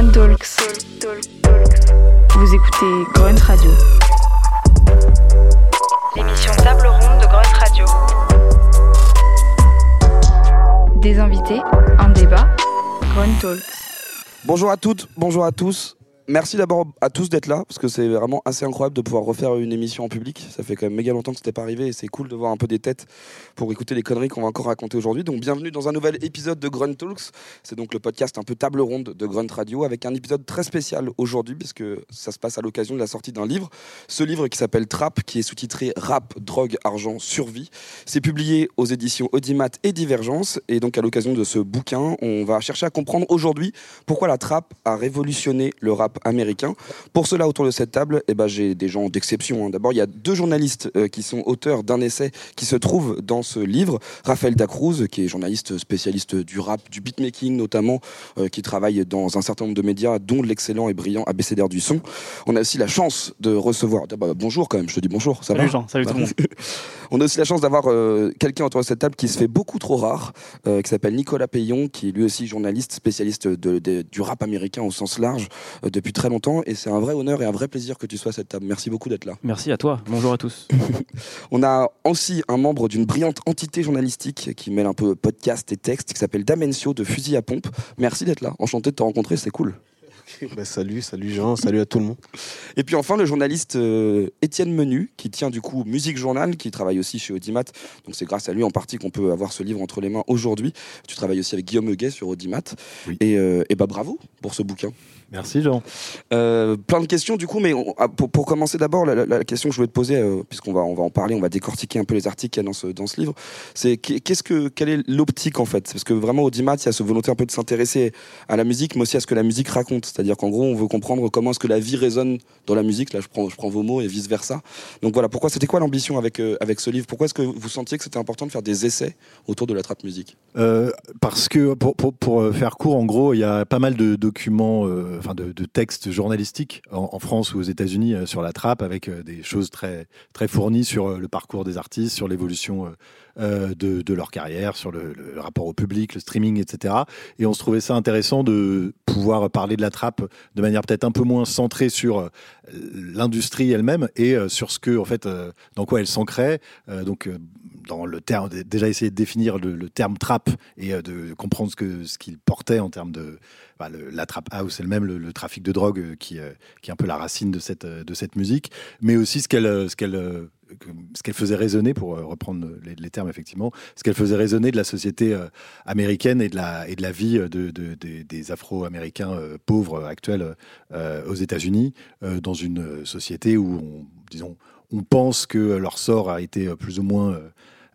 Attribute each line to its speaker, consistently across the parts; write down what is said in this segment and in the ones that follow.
Speaker 1: Grunt Talks. Vous écoutez Grunt Radio.
Speaker 2: L'émission table ronde de Grunt Radio.
Speaker 1: Des invités, un débat. Grunt Talks.
Speaker 3: Bonjour à toutes, bonjour à tous. Merci d'abord à tous d'être là, parce que c'est vraiment assez incroyable de pouvoir refaire une émission en public. Ça fait quand même méga longtemps que c'était pas arrivé et c'est cool de voir un peu des têtes pour écouter les conneries qu'on va encore raconter aujourd'hui. Donc bienvenue dans un nouvel épisode de Grunt Talks. C'est donc le podcast un peu table ronde de Grunt Radio avec un épisode très spécial aujourd'hui, puisque ça se passe à l'occasion de la sortie d'un livre. Ce livre qui s'appelle Trap, qui est sous-titré Rap, drogue, argent, survie. C'est publié aux éditions Audimat et Divergence. Et donc à l'occasion de ce bouquin, on va chercher à comprendre aujourd'hui pourquoi la trap a révolutionné le rap américain. Pour cela, autour de cette table, eh ben, j'ai des gens d'exception. hein. D'abord, il y a deux journalistes euh, qui sont auteurs d'un essai qui se trouve dans ce livre. Raphaël Dacruz, qui est journaliste spécialiste du rap, du beatmaking notamment, euh, qui travaille dans un certain nombre de médias, dont l'excellent et brillant ABCDR du son. On a aussi la chance de recevoir... Ah bah, bonjour quand même, je te dis bonjour, ça
Speaker 4: Salut
Speaker 3: va
Speaker 4: Jean, salut tout le monde.
Speaker 3: On a aussi la chance d'avoir euh, quelqu'un autour de cette table qui se fait beaucoup trop rare, euh, qui s'appelle Nicolas Payon, qui est lui aussi journaliste, spécialiste de- de- du rap américain au sens large euh, depuis très longtemps. Et c'est un vrai honneur et un vrai plaisir que tu sois à cette table. Merci beaucoup d'être là.
Speaker 4: Merci à toi. Bonjour à tous.
Speaker 3: On a aussi un membre d'une brillante entité journalistique qui mêle un peu podcast et texte, qui s'appelle Damencio de Fusil à Pompe. Merci d'être là. Enchanté de te rencontrer, c'est cool.
Speaker 5: Bah, salut, salut Jean, salut à tout le monde.
Speaker 3: Et puis enfin, le journaliste euh, Étienne Menu, qui tient du coup Musique Journal, qui travaille aussi chez Audimat. Donc c'est grâce à lui en partie qu'on peut avoir ce livre entre les mains aujourd'hui. Tu travailles aussi avec Guillaume Huguet sur Audimat.
Speaker 5: Oui.
Speaker 3: Et, euh, et bah bravo pour ce bouquin.
Speaker 4: Merci Jean.
Speaker 3: Euh, plein de questions du coup, mais on- ah, pour, pour commencer d'abord, la, la- la question que je voulais te poser, euh, puisqu'on va, on va en parler, on va décortiquer un peu les articles qu'il y a dans ce, dans ce livre, c'est qu'est- qu'est-ce que, quelle est l'optique en fait? Parce que vraiment Audimat, il y a ce volonté un peu de s'intéresser à la musique, mais aussi à ce que la musique raconte. C'est-à-dire qu'en gros, on veut comprendre comment est-ce que la vie résonne dans la musique. Là, je prends, je prends vos mots et vice versa. Donc voilà, pourquoi c'était quoi l'ambition avec, euh, avec ce livre? Pourquoi est-ce que vous sentiez que c'était important de faire des essais autour de la trap musique?
Speaker 6: Euh, parce que pour, pour, pour, faire court, en gros, il y a pas mal de documents, euh, enfin de, textes journalistiques en, France ou aux États-Unis euh, sur la trappe, avec euh, des choses très très fournies sur euh, le parcours des artistes, sur l'évolution de, leur carrière, sur le, le rapport au public, le streaming, etc. Et on se trouvait ça intéressant de pouvoir parler de la trappe de manière peut-être un peu moins centrée sur l'industrie elle-même et sur ce que, en fait, dans quoi elle s'ancrait. Donc le terme, déjà essayer de définir le, terme trap et euh, de comprendre ce que ce qu'il portait en termes de bah, le- la trap house elle-même, le, trafic de drogue euh, qui euh, qui est un peu la racine de cette de cette musique, mais aussi ce qu'elle ce qu'elle que- ce qu'elle faisait résonner, pour reprendre les, termes effectivement, ce qu'elle faisait résonner de la société américaine et de la, et de la vie de, de- des- Afro-Américains pauvres actuels aux États-Unis, dans une société où, on, disons, on pense que leur sort a été plus ou moins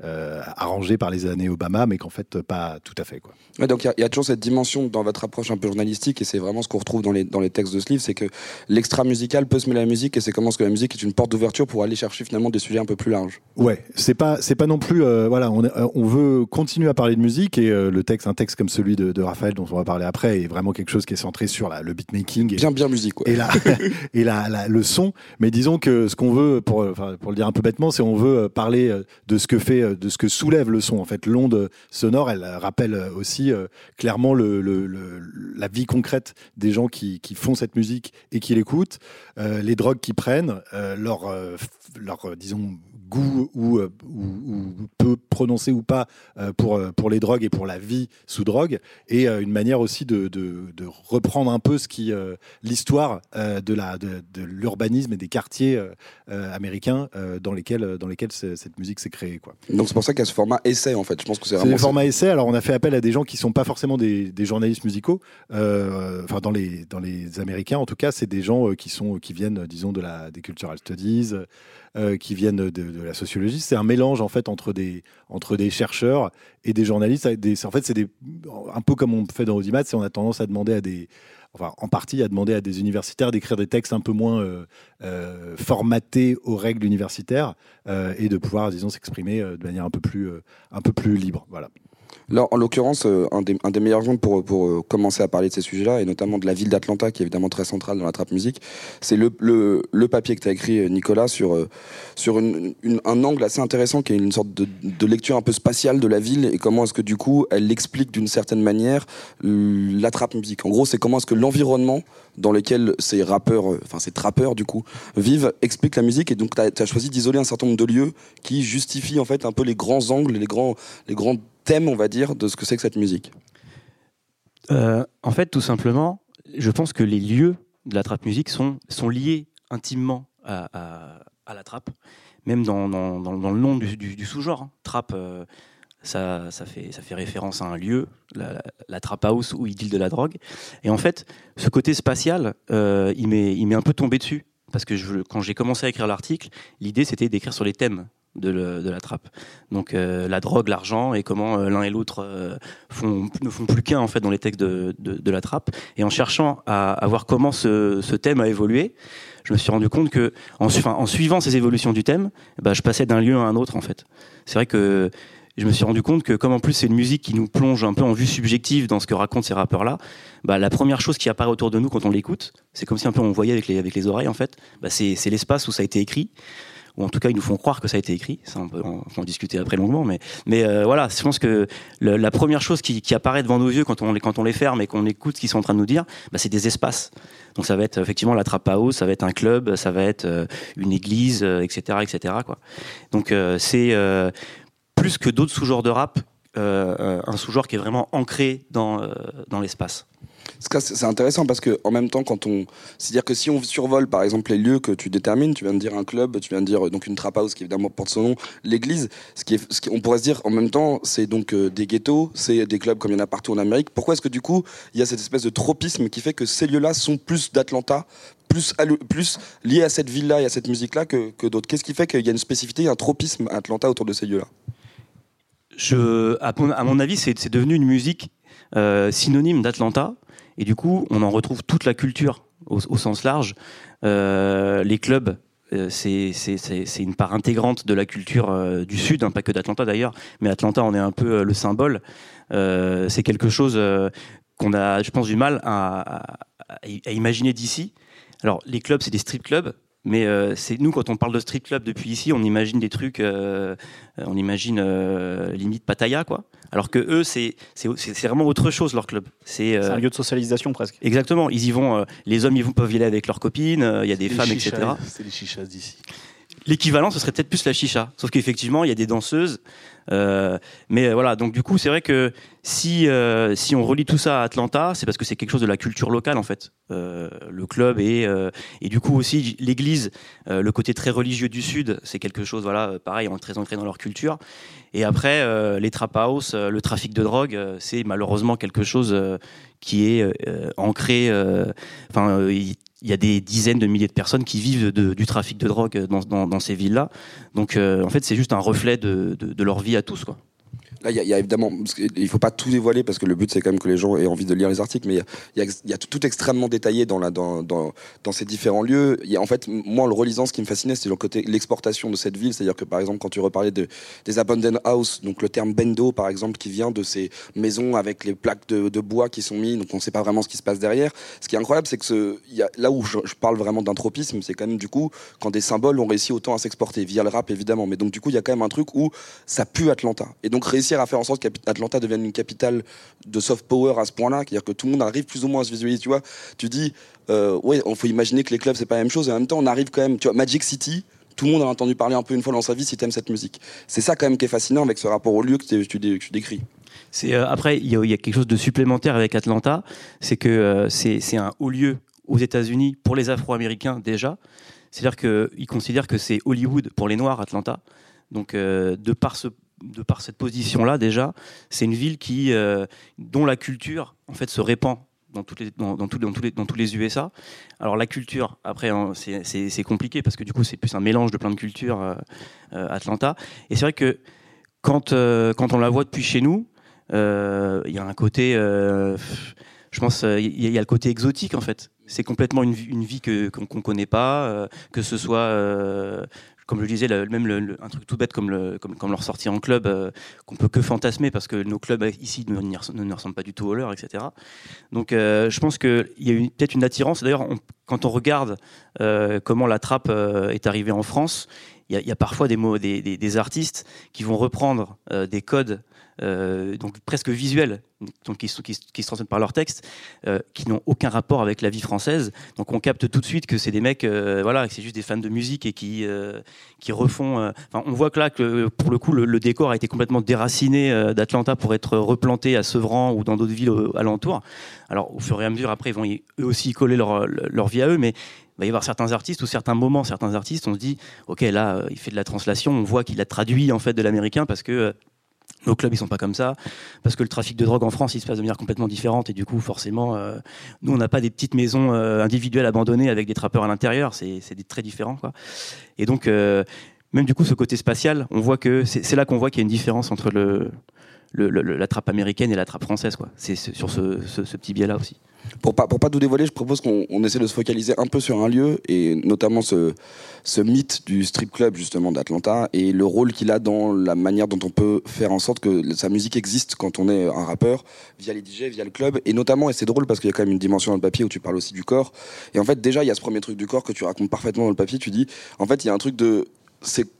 Speaker 6: euh, arrangé par les années Obama, mais qu'en fait, pas tout à fait. Quoi.
Speaker 3: Ouais, donc il y a- il y, a toujours cette dimension dans votre approche un peu journalistique, et c'est vraiment ce qu'on retrouve dans les, dans les textes de ce livre, c'est que l'extra musical peut se mêler à la musique, et c'est comment est-ce que la musique est une porte d'ouverture pour aller chercher finalement des sujets un peu plus larges.
Speaker 6: Ouais, c'est pas c'est pas non plus euh, voilà on, euh, on veut continuer à parler de musique et euh, le texte un texte comme celui de, de Raphaël dont on va parler après est vraiment quelque chose qui est centré sur la, le beatmaking et,
Speaker 3: Bien, bien musique, ouais.
Speaker 6: et la et la, la- le son. Mais disons que ce qu'on veut, pour, pour le dire un peu bêtement, c'est on veut parler de ce que fait, euh, de ce que soulève le son. En fait, l'onde sonore, elle rappelle euh, aussi euh, clairement le, la vie concrète des gens qui, qui font cette musique et qui l'écoutent, les drogues qu'ils prennent, leur, leur disons goût ou, euh, ou, ou peu prononcé ou pas euh, pour, euh, pour les drogues et pour la vie sous drogue, et une manière aussi de, de, de reprendre un peu ce qui l'histoire de la de, de l'urbanisme et des quartiers américains dans lesquels dans lesquels ce- cette musique s'est créée quoi.
Speaker 3: Donc c'est pour ça qu'il y a ce format essai, en fait. Je pense que c'est
Speaker 6: C'est
Speaker 3: vraiment.
Speaker 6: des formats essais. Alors on a fait appel à des gens qui sont pas forcément des, des journalistes musicaux. Euh, Enfin dans les dans les Américains en tout cas, c'est des gens qui sont qui viennent disons de la des cultural studies, euh, qui viennent de, de la sociologie. C'est un mélange en fait entre des entre des chercheurs et des journalistes. en fait c'est un peu comme on fait dans Audimat, c'est on a tendance à demander à des enfin en partie à demander à des universitaires d'écrire des textes un peu moins euh, euh, formatés aux règles universitaires euh, et de pouvoir disons s'exprimer de manière un peu plus un peu plus libre. Voilà.
Speaker 3: Là, en l'occurrence, euh, un, des, meilleurs exemples pour, euh, commencer à parler de ces sujets-là, et notamment de la ville d'Atlanta, qui est évidemment très centrale dans la trap musique, c'est le, papier que tu as écrit, euh, Nicolas, sur, un angle assez intéressant, qui est une sorte de, lecture un peu spatiale de la ville, et comment est-ce que du coup, elle explique d'une certaine manière la trap musique. En gros, c'est comment est-ce que l'environnement dans lequel ces rappeurs, enfin ces trappeurs du coup, vivent, explique la musique, et donc tu as, choisi d'isoler un certain nombre de lieux qui justifient en fait un peu les grands angles, les grands, les grands thèmes, on va dire, de ce que c'est que cette musique.
Speaker 4: Euh, en fait, tout simplement, je pense que les lieux de la trap musique sont, sont liés intimement à, à- la trap, même dans, dans- le nom du, sous-genre. hein. Trap, euh, ça, ça, fait, ça fait référence à un lieu, la, la- la trap house ils dealent de la drogue. Et en fait, ce côté spatial, euh, il m'est un peu tombé dessus. Parce que je, quand j'ai commencé à écrire l'article, l'idée c'était d'écrire sur les thèmes de, la trappe. Donc euh, la drogue, l'argent et comment euh, l'un et l'autre euh, ne font plus qu'un en fait dans les textes de, de, la trappe. Et en cherchant à, voir comment ce, thème a évolué, je me suis rendu compte que en, suivant ces évolutions du thème, bah, je passais d'un lieu à un autre en fait. C'est vrai que je me suis rendu compte que comme en plus c'est une musique qui nous plonge un peu en vue subjective dans ce que racontent ces rappeurs là, bah, la première chose qui apparaît autour de nous quand on l'écoute, c'est comme si un peu on voyait avec les, oreilles en fait, bah, c'est l'espace où ça a été écrit ou en tout cas ils nous font croire que ça a été écrit. Ça, on peut en, discuter après longuement, mais euh, voilà, je pense que la première chose qui, apparaît devant nos yeux quand on les quand on les ferme et qu'on écoute ce qu'ils sont en train de nous dire, bah, c'est des espaces. Donc ça va être effectivement la trap house, ça va être un club, ça va être euh, une église, euh, etc., etc. Quoi. Donc euh, c'est euh, plus que d'autres sous-genres de rap, euh, euh, un sous-genre qui est vraiment ancré euh, dans l'espace.
Speaker 3: C'est intéressant parce que en même temps, quand on, c'est-à-dire que si on survole par exemple les lieux que tu détermines, tu viens de dire un club, tu viens de dire euh, donc une trap house qui évidemment porte son nom, l'église, ce qui est, ce qui, on pourrait se dire en même temps, c'est donc euh, des ghettos, c'est des clubs comme il y en a partout en Amérique. Pourquoi est-ce que du coup il y a cette espèce de tropisme qui fait que ces lieux-là sont plus d'Atlanta, plus plus liés à cette ville-là et à cette musique-là que, que d'autres? Qu'est-ce qui fait qu'il y a une spécificité, un tropisme à Atlanta autour de ces lieux-là?
Speaker 4: Je, à, mon, avis, c'est c'est devenu une musique euh, synonyme d'Atlanta. Et du coup, on en retrouve toute la culture au, sens large. Euh, les clubs, euh, c'est une part intégrante de la culture euh, du Sud, hein, pas que d'Atlanta d'ailleurs. Mais Atlanta, on est un peu le symbole. C'est quelque chose qu'on a, je pense, du mal à imaginer d'ici. Alors, les clubs, c'est des strip clubs. Mais euh, c'est nous, quand on parle de street club depuis ici, on imagine des trucs, euh, on imagine euh, limite Pattaya, quoi. Alors que eux, c'est c'est c'est- c'est vraiment autre chose leur club. C'est euh,
Speaker 7: un lieu de socialisation presque.
Speaker 4: exactement. Ils y vont. euh, les hommes, ils vont peuvent y aller avec leurs copines. euh, Il y a des femmes,
Speaker 5: chichas,
Speaker 4: etc.
Speaker 5: C'est les chichas d'ici.
Speaker 4: L'équivalent, ce serait peut-être plus la chicha. Sauf qu'effectivement, il y a des danseuses. Euh, mais voilà, donc du coup, c'est vrai que si, euh, si on relie tout ça à Atlanta, c'est parce que c'est quelque chose de la culture locale, en fait. Euh, le club et, et du coup aussi l'église, le côté très religieux du Sud, c'est quelque chose, voilà, pareil, très ancré dans leur culture. Et après, les trap house, le trafic de drogue, c'est malheureusement quelque chose qui est ancré. Enfin, il y a des dizaines de milliers de personnes qui vivent du trafic de drogue dans, ces villes-là. Donc, euh, en fait, c'est juste un reflet de, de- de leur vie à tous, quoi.
Speaker 3: Il y, faut pas tout dévoiler parce que le but c'est quand même que les gens aient envie de lire les articles, mais il y a, tout, extrêmement détaillé dans, ces différents lieux. En fait, moi, en le relisant, ce qui me fascinait, c'était le côté l'exportation de cette ville, c'est-à-dire que par exemple, quand tu reparlais de, des abandoned house, donc le terme bendo, par exemple, qui vient de ces maisons avec les plaques de, bois qui sont mis, donc on sait pas vraiment ce qui se passe derrière. Ce qui est incroyable, c'est que là où je, je parle vraiment d'un tropisme, c'est quand même du coup quand des symboles ont réussi autant à s'exporter via le rap évidemment, mais donc du coup il y a quand même un truc où ça pue Atlanta. Et donc réussir à faire en sorte qu'Atlanta devienne une capitale de soft power à ce point-là, c'est-à-dire que tout le monde arrive plus ou moins à se visualiser, tu vois. Tu dis, euh, ouais, on faut imaginer que les clubs c'est pas la même chose, et en même temps on arrive quand même, tu vois, Magic City. Tout le monde a entendu parler un peu une fois dans sa vie si t'aimes cette musique. C'est ça quand même qui est fascinant avec ce rapport au lieu que tu, décris.
Speaker 4: C'est euh, après il y, a, quelque chose de supplémentaire avec Atlanta, c'est que euh, c'est un haut lieu aux États-Unis pour les Afro-Américains déjà. C'est-à-dire qu'ils considèrent que c'est Hollywood pour les Noirs Atlanta. Donc euh, de par ce de par cette position-là déjà, c'est une ville qui euh, dont la culture en fait se répand dans toutes les dans, dans dans tous les dans tous les USA. Alors la culture après hein, c'est- compliqué parce que du coup c'est plus un mélange de plein de cultures euh, euh, Atlanta. Et c'est vrai que quand quand on la voit depuis chez nous, il y a un côté, je pense, il y, a- le côté exotique en fait. C'est complètement une, une vie qu'on qu'on connaît pas, que ce soit, comme je le disais, même un truc tout bête comme, le, comme, leur sortie en club, euh, qu'on peut que fantasmer parce que nos clubs euh, ici ne, ressemblent pas du tout aux leurs, etc. Donc euh, je pense qu'il y a eu peut-être une attirance. D'ailleurs, quand on regarde euh, comment la trappe est arrivée en France, il y, a- parfois des, mots, des, des- artistes qui vont reprendre des codes euh, donc presque visuels, donc qui, se- transmettent par leur texte, euh, qui n'ont aucun rapport avec la vie française. Donc on capte tout de suite que c'est des mecs, euh, voilà, que c'est juste des fans de musique et qui euh, qui refont. Enfin, on voit que là, que pour le coup, le, décor a été complètement déraciné d'Atlanta pour être replanté à Sevran ou dans d'autres villes alentours. Alors au fur et à mesure, après, ils vont eux aussi y coller leur, leur vie à eux, mais il va y avoir certains artistes ou certains moments, certains artistes, on se dit, ok, là, il fait de la translation, on voit qu'il a traduit en fait de l'américain parce que nos clubs ils sont pas comme ça, parce que le trafic de drogue en France il se passe de manière complètement différente. Et du coup forcément, euh, nous on n'a pas des petites maisons euh, individuelles abandonnées avec des trappeurs à l'intérieur, c'est très différent quoi. Et donc euh, même du coup ce côté spatial, on voit que c'est là qu'on voit qu'il y a une différence entre le, le- le- la trappe américaine et la trappe française quoi. C'est sur ce, ce- petit biais là aussi.
Speaker 3: Pour pas, pour pas tout dévoiler, je propose qu'on on essaie de se focaliser un peu sur un lieu et notamment ce, ce mythe du strip club justement d'Atlanta et le rôle qu'il a dans la manière dont on peut faire en sorte que sa musique existe quand on est un rappeur via les DJ, via le club et notamment, et c'est drôle parce qu'il y a quand même une dimension dans le papier où tu parles aussi du corps et en fait déjà il y a ce premier truc du corps que tu racontes parfaitement dans le papier, tu dis en fait il y a un truc de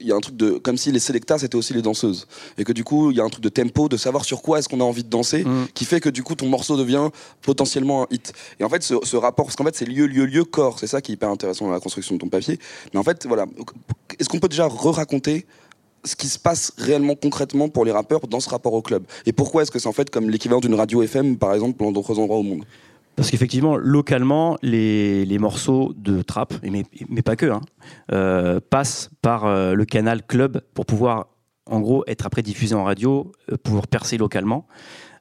Speaker 3: il y a un truc de comme si les sélectas c'était aussi les danseuses. Et que du coup il y a un truc de tempo de savoir sur quoi est-ce qu'on a envie de danser
Speaker 4: Mm.
Speaker 3: qui fait que du coup ton morceau devient potentiellement un hit. Et en fait ce, ce rapport parce qu'en fait c'est lieu lieu lieu corps. C'est ça qui est hyper intéressant dans la construction de ton papier. Mais en fait voilà. Est-ce qu'on peut déjà re-raconter ce qui se passe réellement concrètement pour les rappeurs dans ce rapport au club? Et pourquoi est-ce que c'est en fait comme l'équivalent d'une radio FM par exemple dans d'autres endroits au monde?
Speaker 4: Parce qu'effectivement, localement, les, morceaux de trap, mais, mais pas que, hein, euh, passent par euh, le canal club pour pouvoir, en gros, être après diffusé en radio, euh, pouvoir percer localement.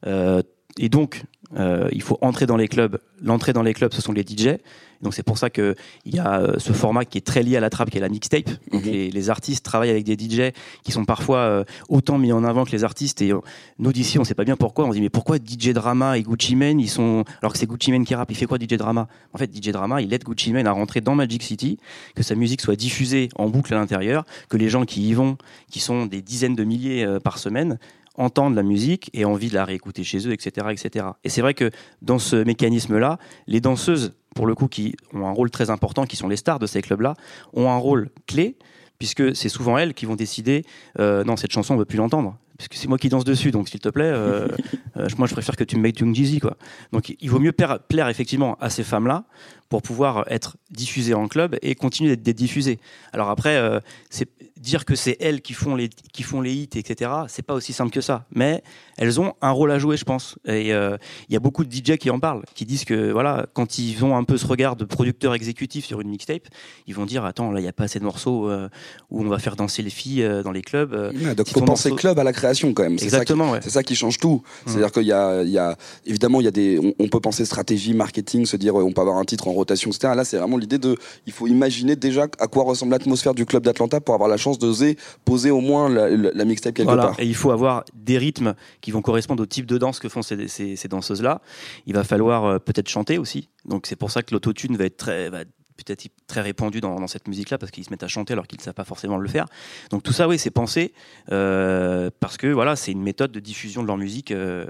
Speaker 4: Euh, et donc, euh, il faut entrer dans les clubs. L'entrée dans les clubs, ce sont les DJ. Donc c'est pour ça qu'il y a euh, ce format qui est très lié à la trappe, qui est la mixtape. Donc
Speaker 3: Mhm.
Speaker 4: les, les artistes travaillent avec des DJ qui sont parfois euh, autant mis en avant que les artistes. Et nous d'ici, on sait pas bien pourquoi. On se dit mais pourquoi DJ Drama et Gucci Mane, ils sont alors que c'est Gucci Mane qui rappe. Il fait quoi DJ Drama? En fait, DJ Drama, il aide Gucci Mane à rentrer dans Magic City, que sa musique soit diffusée en boucle à l'intérieur, que les gens qui y vont, qui sont des dizaines de milliers euh, par semaine, entendent la musique et envie de la réécouter chez eux, etc., etc. Et c'est vrai que dans ce mécanisme-là, les danseuses, pour le coup, qui ont un rôle très important, qui sont les stars de ces clubs-là, ont un rôle clé puisque c'est souvent elles qui vont décider euh, non cette chanson on veut plus l'entendre puisque c'est moi qui danse dessus donc s'il te plaît euh, euh, moi je préfère que tu me mettes Young Jeezy quoi donc il vaut mieux plaire, effectivement à ces femmes là pour pouvoir être diffusées en club et continuer d'être- d'être diffusées alors après euh, c'est dire que c'est elles qui font les qui font les hits etc c'est pas aussi simple que ça mais elles ont un rôle à jouer je pense et euh, il y a beaucoup de DJ qui en parlent qui disent que voilà quand ils ont un peu ce regard de producteur exécutif sur une mixtape ils vont dire attends là il y a pas assez de morceaux euh, où on va faire danser les filles euh, dans les clubs.
Speaker 3: Ouais, donc
Speaker 4: si
Speaker 3: faut penser
Speaker 4: morceau-
Speaker 3: club à la création quand même c'est ça qui-
Speaker 4: exactement ouais.
Speaker 3: C'est ça qui change tout. C'est-à-dire qu'il y a, il y a, évidemment, il y a des, on, on peut penser stratégie, marketing, se dire, on peut avoir un titre en rotation, etc. Là, c'est vraiment l'idée de, il faut imaginer déjà à quoi ressemble l'atmosphère du club d'Atlanta pour avoir la chance d'oser poser au moins la, la- la mixtape quelque
Speaker 4: Voilà.
Speaker 3: part.
Speaker 4: Et il faut avoir des rythmes qui vont correspondre au type de danse que font ces, ces- ces danseuses-là. Il va falloir euh, peut-être chanter aussi. Donc c'est pour ça que l'autotune va être très, va peut-être très répandu dans, dans cette musique-là parce qu'ils se mettent à chanter alors qu'ils ne savent pas forcément le faire. Donc tout ça, oui, c'est pensé euh, parce que voilà, c'est une méthode de diffusion de leur musique euh,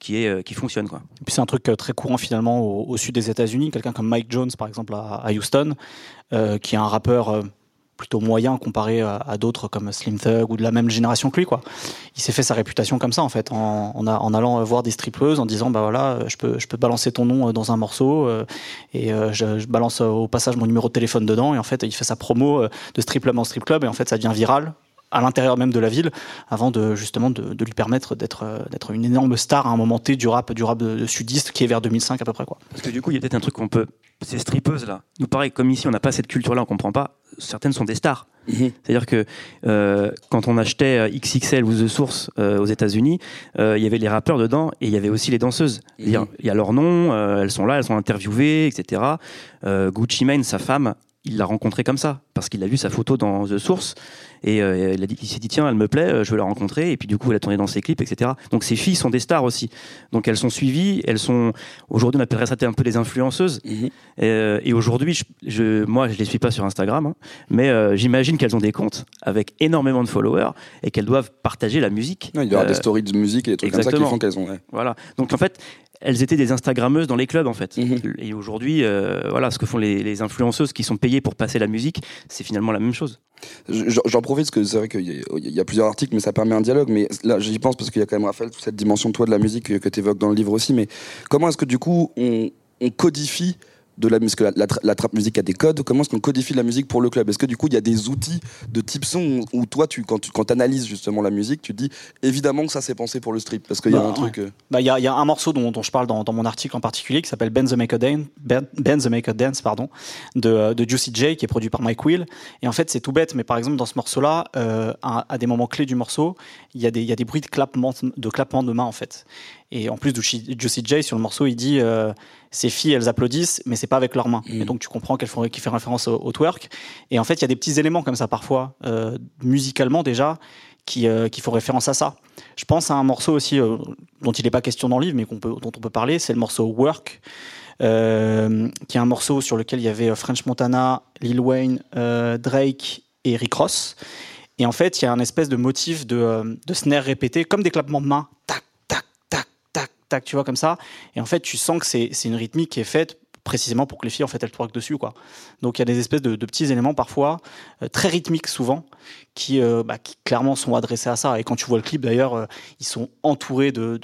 Speaker 4: qui est euh, qui fonctionne quoi.
Speaker 7: Et puis c'est un truc très courant finalement au, au sud des États-Unis. Quelqu'un comme Mike Jones, par exemple, à, à Houston, euh, qui est un rappeur euh, plutôt moyen comparé à, à d'autres comme Slim Thug ou de la même génération que lui. Quoi. Il s'est fait sa réputation comme ça en fait, en, allant euh, voir des strippeuses, en disant bah voilà, euh, je peux, je peux balancer ton nom euh, dans un morceau euh, et euh, je, je balance euh, au passage mon numéro de téléphone dedans. Et en fait, il fait sa promo euh, de strip club en strip club et en fait, ça devient viral à l'intérieur même de la ville avant de justement de, de lui permettre d'être euh, d'être une énorme star à un moment T du rap du rap sudiste qui est vers 2005 à peu près quoi.
Speaker 4: Parce que du coup, il y a peut-être un truc qu'on peut. Ces strippeuses là. Nous pareil, comme ici, on n'a pas cette culture-là, on comprend pas. Certaines sont des stars.
Speaker 3: Mhm.
Speaker 4: C'est-à-dire que euh, quand on achetait euh, XXL ou The Source euh, aux États-Unis, euh, il y avait les rappeurs dedans et il y avait aussi les danseuses.
Speaker 3: Mhm.
Speaker 4: Il y a leur nom, euh, elles sont là, elles sont interviewées, etc. Euh, Gucci Mane, sa femme, il l'a rencontrée comme ça parce qu'il a vu sa photo dans The Source Et euh, il, s'est dit tiens, elle me plaît, euh, je veux la rencontrer. Et puis du coup, elle a tourné dans ses clips, etc. Donc ces filles sont des stars aussi. Donc elles sont suivies, elles sont aujourd'hui on appellerait ça un peu des influenceuses.
Speaker 3: Mhm.
Speaker 4: Euh, et aujourd'hui, je, je- moi, je les suis pas sur Instagram, hein, mais euh, j'imagine qu'elles ont des comptes avec énormément de followers et qu'elles doivent partager la musique.
Speaker 3: Ouais, il y aura
Speaker 4: Euh,
Speaker 3: des stories de musique et des trucs comme ça qui
Speaker 4: exactement.
Speaker 3: font qu'elles ont. ouais.
Speaker 4: Voilà. Donc en fait, elles étaient des Instagrammeuses dans les clubs en fait.
Speaker 3: Mhm.
Speaker 4: Et aujourd'hui, euh, voilà, ce que font les, les influenceuses qui sont payées pour passer la musique, c'est finalement la même chose.
Speaker 3: Je- J'en profite parce que c'est vrai qu'il y, a- il y a plusieurs articles, mais ça permet un dialogue. Mais là, j'y pense parce qu'il y a quand même, Raphaël, toute cette dimension, toi, de la musique que, tu évoques dans le livre aussi. Mais comment est-ce que du coup, on, on codifie de la musique, la, la, la trap musique a des codes, comment est-ce qu'on codifie la musique pour le club? Est-ce que du coup, il y a des outils de type son où toi, tu, quand tu quand analyses justement la musique, tu te dis évidemment que ça c'est pensé pour le strip Parce qu'il y a
Speaker 7: Bah,
Speaker 3: un truc. euh,
Speaker 7: Bah, Il y, y a un morceau dont, dont je parle dans, dans mon article en particulier qui s'appelle Ben the Make a Dan- Ben, Ben the Make a Dance pardon, de, euh, de Juicy J qui est produit par Mike Will. Et en fait, c'est tout bête, mais par exemple, dans ce morceau-là, euh, à, à des moments clés du morceau, il y, a des- il y a des bruits de clappement de, clappement de mains en fait. Et en plus, Juicy J sur le morceau, il dit euh, ces filles, elles applaudissent, mais c'est pas avec leurs mains.
Speaker 3: Mhm.
Speaker 7: Et donc, tu comprends qu'elles font, qu'il fait référence au, au twerk. Et en fait, il y a des petits éléments comme ça parfois, euh, musicalement déjà, qui, euh, qui font référence à ça. Je pense à un morceau aussi euh, dont il n'est pas question dans le livre, mais qu'on peut, dont on peut parler, c'est le morceau Work, euh, qui est un morceau sur lequel il y avait euh, French Montana, Lil Wayne, euh, Drake et Rick Ross. Et en fait, il y a un espèce de motif de, euh, de snare répété, comme des clappements de mains, tac, tac, tu vois, comme ça. Et en fait, tu sens que c'est une rythmique qui est faite précisément pour que les filles, en fait, elles twerkent dessus, quoi. Donc, il y a des espèces de, de petits éléments, parfois, euh, très rythmiques, souvent, qui, euh, bah, qui clairement sont adressés à ça. Et quand tu vois le clip, d'ailleurs, euh, ils sont entourés de,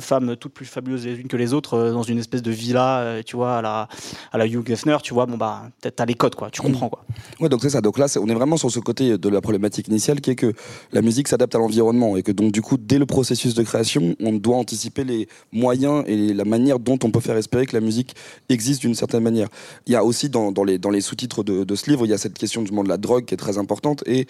Speaker 7: femmes toutes plus fabuleuses les unes que les autres, euh, dans une espèce de villa, tu vois, à la, à la Hugh Hefner, tu vois, bon, bah, t'as- les codes, quoi, tu comprends, quoi.
Speaker 3: Ouais, donc c'est ça. Donc là, on est vraiment sur ce côté de la problématique initiale qui est que la musique s'adapte à l'environnement et que donc du coup, dès le processus de création, on doit anticiper les moyens et la manière dont on peut faire espérer que la musique existe d'une certaine manière. Il y a aussi dans, les, sous-titres de, ce livre, il y a cette question du monde de la drogue qui est très importante et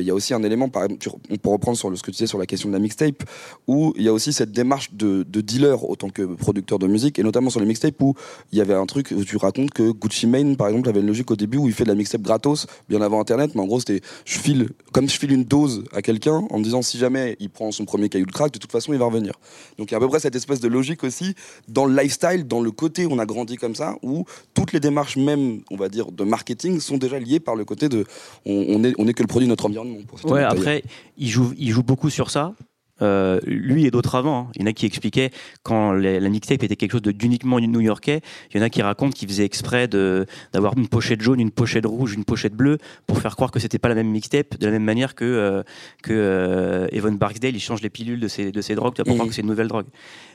Speaker 3: il y a aussi un élément, par exemple, peut reprendre sur ce que tu disais sur la question de la mixtape, où il y a aussi cette démarche de, de dealer autant que producteur de musique et notamment sur les mixtapes où il y avait un truc tu racontes que Gucci Mane, par exemple, avait une logique au début où il fait de la mixtape gratos, bien avant Internet, mais en gros, c'était je file, comme je file une dose à quelqu'un en me disant si jamais il prend son premier caillou de crack, de toute façon, il va revenir. Donc il y a à peu près cette espèce de logique aussi dans le lifestyle, dans le côté où on a grandi comme ça, où toutes les démarches, même, on va dire, de marketing, sont déjà liées par le côté de on, on est, on est que le produit de notre environnement. Citer
Speaker 4: Ouais, après, il joue, il joue beaucoup sur ça. Euh, lui et d'autres avant. hein. Il y en a qui expliquaient quand la, la mixtape était quelque chose de- d'uniquement new-yorkais. Il y en a qui racontent qu'ils faisaient exprès de- d'avoir une pochette jaune, une pochette rouge, une pochette bleue pour faire croire que c'était pas la même mixtape. De la même manière que euh, que euh, Evan Barksdale, il change les pilules de ses de ses drogues pour croire que c'est une nouvelle drogue.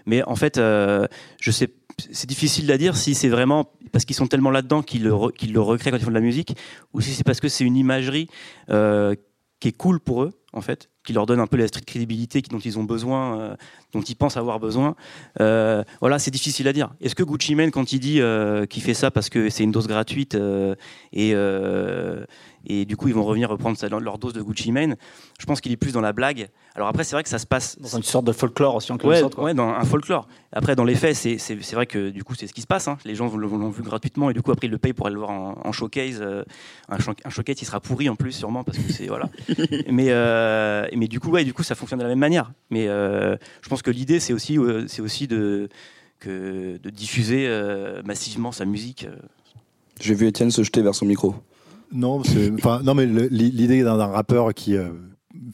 Speaker 4: Mais en fait, je sais, c'est difficile à dire si c'est vraiment parce qu'ils sont tellement là-dedans qu'ils le, re- le recréent quand ils font de la musique, ou si c'est parce que c'est une imagerie qui est cool pour eux, en fait, qui leur donne un peu la street crédibilité dont ils ont besoin, euh, dont ils pensent avoir besoin. Euh, voilà, c'est difficile à dire. Est-ce que Gucci Mane, quand il dit euh, qu'il fait ça parce que c'est une dose gratuite et, et du coup ils vont revenir reprendre leur dose de Gucci Mane, je pense qu'il est plus dans la blague. Alors après, c'est vrai que ça se passe
Speaker 7: Dans une sorte de folklore aussi, en quelque
Speaker 4: Ouais,
Speaker 7: sorte, quoi.
Speaker 4: ouais, dans un folklore. Après, dans les faits, c'est- vrai que du coup, c'est ce qui se passe. hein. Les gens l'ont l'ont vu gratuitement et du coup, après, ils le payent pour aller le voir en, en showcase. un, show- un showcase, il sera pourri en plus, sûrement, parce que c'est. Voilà. mais, euh, mais du coup, ouais, du coup, ça fonctionne de la même manière. Mais euh, je pense que l'idée, c'est aussi, euh, c'est aussi de, que, de diffuser euh, massivement sa musique.
Speaker 3: J'ai vu Étienne se jeter vers son micro.
Speaker 6: Non, non mais l'idée d'un d'un rappeur qui euh,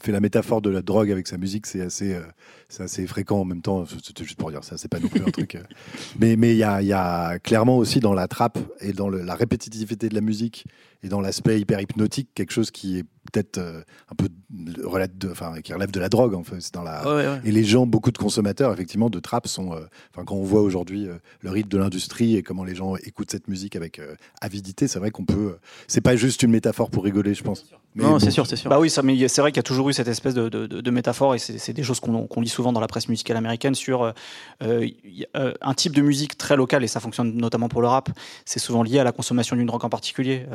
Speaker 6: fait la métaphore de la drogue avec sa musique, c'est assez, euh, c'est assez fréquent en même temps. C'était juste pour dire ça, c'est pas non plus un truc. euh. Mais mais il y a, y a clairement aussi dans la trappe et dans le- la répétitivité de la musique et dans l'aspect hyper hypnotique quelque chose qui est peut-être euh, un peu relève de, enfin qui relève de la drogue en fait. C'est dans la
Speaker 4: Ouais, ouais.
Speaker 6: et les gens, beaucoup de consommateurs, effectivement, de trap sont. euh, Enfin, quand on voit aujourd'hui euh, le rythme de l'industrie et comment les gens écoutent cette musique avec avidité, c'est vrai qu'on peut. c'est pas juste une métaphore pour rigoler, je pense. Mais
Speaker 4: non,
Speaker 6: bon,
Speaker 4: c'est sûr, c'est sûr.
Speaker 7: Bah oui, ça, mais c'est vrai qu'il y a toujours eu cette espèce de, de, de- de métaphore, et c'est c'est des choses qu'on qu'on lit souvent dans la presse musicale américaine sur euh, euh, euh, un type de musique très local, et ça fonctionne notamment pour le rap. C'est souvent lié à la consommation d'une drogue en particulier.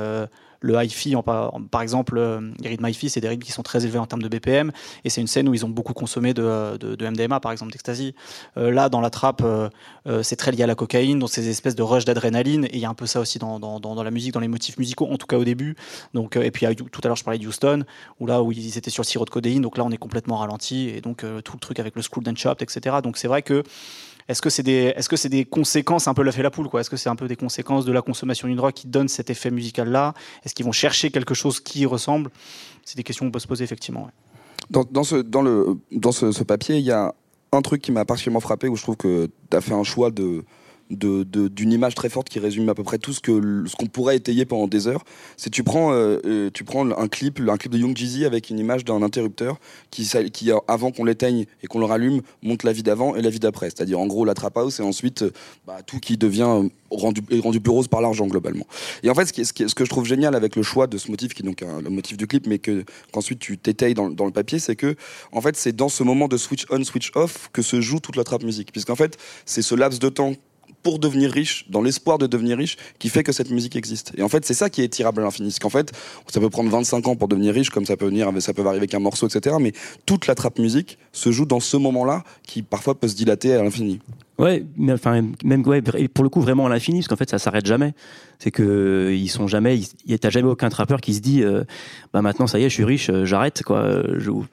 Speaker 7: Le hi-fi, par, exemple, euh, les rythmes hi-fi, c'est des rythmes qui sont très élevés en termes de BPM, et c'est une scène où ils ont beaucoup consommé de, de, de MDMA, par exemple, d'ecstasy. Euh, là, dans la trappe, euh, euh, c'est très lié à la cocaïne, donc ces espèces de rush d'adrénaline, et il y a un peu ça aussi dans, dans, dans, la musique, dans les motifs musicaux, en tout cas au début. Donc, euh, et puis, tout à l'heure, je parlais de Houston, où là, où ils étaient sur sirop de codéine, donc là, on est complètement ralenti, et donc euh, tout le truc avec le School Dance Shop, etc. Donc, c'est vrai que est-ce que c'est des, est-ce des conséquences un peu le fait la poule Est-ce que c'est un peu des conséquences de la consommation d'une drogue qui donne cet effet musical là Est-ce qu'ils vont chercher quelque chose qui y ressemble? C'est des questions qu'on peut se poser effectivement.
Speaker 3: Dans, dans ce, dans le, dans ce, ce papier, il y a un truc qui m'a particulièrement frappé où je trouve que tu as fait un choix de d'une image très forte qui résume à peu près tout ce que ce qu'on pourrait étayer pendant des heures. C'est tu prends euh, euh, tu prends un clip un clip de Young Jeezy avec une image d'un interrupteur qui qui avant qu'on l'éteigne et qu'on le rallume montre la vie d'avant et la vie d'après. C'est-à-dire en gros la trap house et ensuite euh, bah, tout qui devient rendu rendu plus rose par l'argent globalement. Et en fait ce, qui ce, que je trouve génial avec le choix de ce motif qui est donc le motif du clip mais que qu'ensuite tu t'étayes dans, dans le papier c'est que en fait c'est dans ce moment de switch on switch off que se joue toute la trap musique puisqu'en fait c'est ce laps de temps pour devenir riche, dans l'espoir de devenir riche, qui fait que cette musique existe. Et en fait, c'est ça qui est tirable à l'infini. Parce qu'en fait, ça peut prendre 25 ans pour devenir riche, comme ça peut venir, ça peut arriver avec un morceau, etc. Mais toute la trap musique se joue dans ce moment-là, qui parfois peut se dilater à l'infini.
Speaker 4: Ouais, mais enfin, même ouais, et pour le coup vraiment à l'infini, parce qu'en fait ça s'arrête jamais. C'est que ils sont jamais, il t'as jamais aucun trappeur qui se dit, euh, bah maintenant ça y est, je suis riche, euh, j'arrête quoi.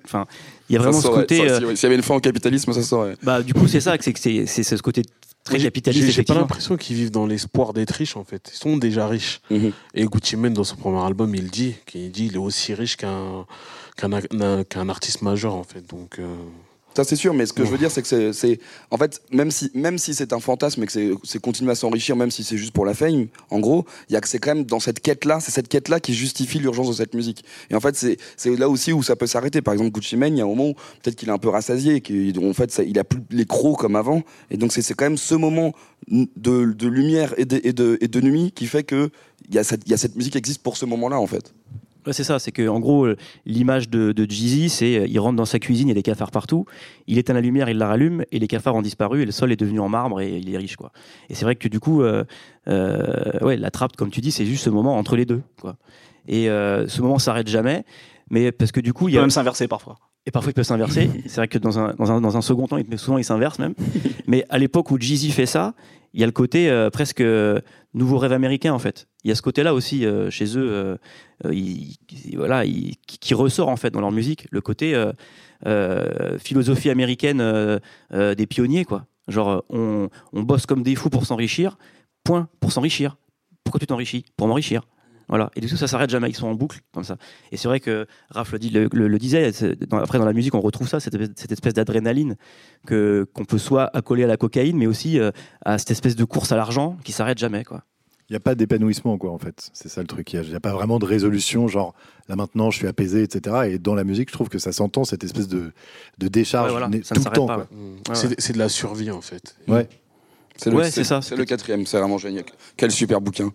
Speaker 4: Enfin, il y a vraiment
Speaker 3: Ça
Speaker 4: ce
Speaker 3: saurait,
Speaker 4: côté. euh,
Speaker 3: si- S'il y avait une fin au capitalisme, ça saurait.
Speaker 4: bah du coup c'est ça, c'est que c'est c'est c'est ce côté très
Speaker 5: J'ai-
Speaker 4: capitaliste
Speaker 5: J'ai pas l'impression qu'ils vivent dans l'espoir d'être riches en fait. Ils sont déjà riches.
Speaker 3: Mhm.
Speaker 5: Et Gucci Mane dans son premier album, il dit qu'il dit il est aussi riche qu'un qu'un a- qu'un artiste majeur en fait. Donc euh,
Speaker 3: Ça c'est sûr, mais ce que je veux dire, c'est que c'est- en fait, même si, même si c'est un fantasme et que c'est, continuer à s'enrichir, même si c'est juste pour la fame, en gros, il y a que c'est quand même dans cette quête-là, c'est cette quête-là qui justifie l'urgence de cette musique. Et en fait, c'est, là aussi où ça peut s'arrêter. Par exemple, Gucci Mane, il y a un moment peut-être qu'il est un peu rassasié, qu'en fait, ça, il a plus les crocs comme avant. Et donc c'est, quand même ce moment de, de lumière et de, et de, et de nuit qui fait que il y a cette, y a cette musique qui existe pour ce moment-là, en fait.
Speaker 4: Ouais, c'est ça, c'est que en gros euh, l'image de, de Jeezy, c'est euh, il rentre dans sa cuisine, il y a des cafards partout, il éteint la lumière, il la rallume et les cafards ont disparu et le sol est devenu en marbre et il est riche quoi. Et c'est vrai que du coup, euh, euh, ouais, la trappe comme tu dis, c'est juste ce moment entre les deux quoi. Et euh, ce moment s'arrête jamais, mais parce que du coup
Speaker 7: Il
Speaker 4: il y
Speaker 7: peut
Speaker 4: a
Speaker 7: même s'inverser parfois.
Speaker 4: et parfois il peut s'inverser. c'est vrai que dans un, dans un, dans un second temps, il, souvent il s'inverse même. Mais à l'époque où Jeezy fait ça, il y a le côté euh, presque euh, nouveau rêve américain en fait. Il y a ce côté-là aussi euh, chez eux, qui, ressort en fait dans leur musique, le côté philosophie américaine des pionniers quoi. Genre on, on bosse comme des fous pour s'enrichir, point, pour s'enrichir. Pourquoi tu t'enrichis? Pour m'enrichir. Voilà. Et du coup, ça s'arrête jamais. Ils sont en boucle comme ça. Et c'est vrai que Raph le, dit- le, le- le disait. dans- après, dans la musique, on retrouve ça, cette, espèce- cette espèce d'adrénaline que qu'on peut soit accoler à la cocaïne, mais aussi euh, à cette espèce de course à l'argent qui s'arrête jamais, quoi.
Speaker 6: Il n'y a pas d'épanouissement, quoi, en fait. C'est ça le truc. Il n'y a, pas vraiment de résolution, genre là maintenant je suis apaisé, etc. Et dans la musique, je trouve que ça s'entend, cette espèce de, de décharge
Speaker 4: Ouais, voilà,
Speaker 6: tout le temps.
Speaker 4: ouais.
Speaker 5: c'est c'est de la survie en fait.
Speaker 6: Ouais.
Speaker 3: C'est le,
Speaker 4: Ouais, c'est ça.
Speaker 3: C'est le quatrième, c'est vraiment génial. Quel super bouquin.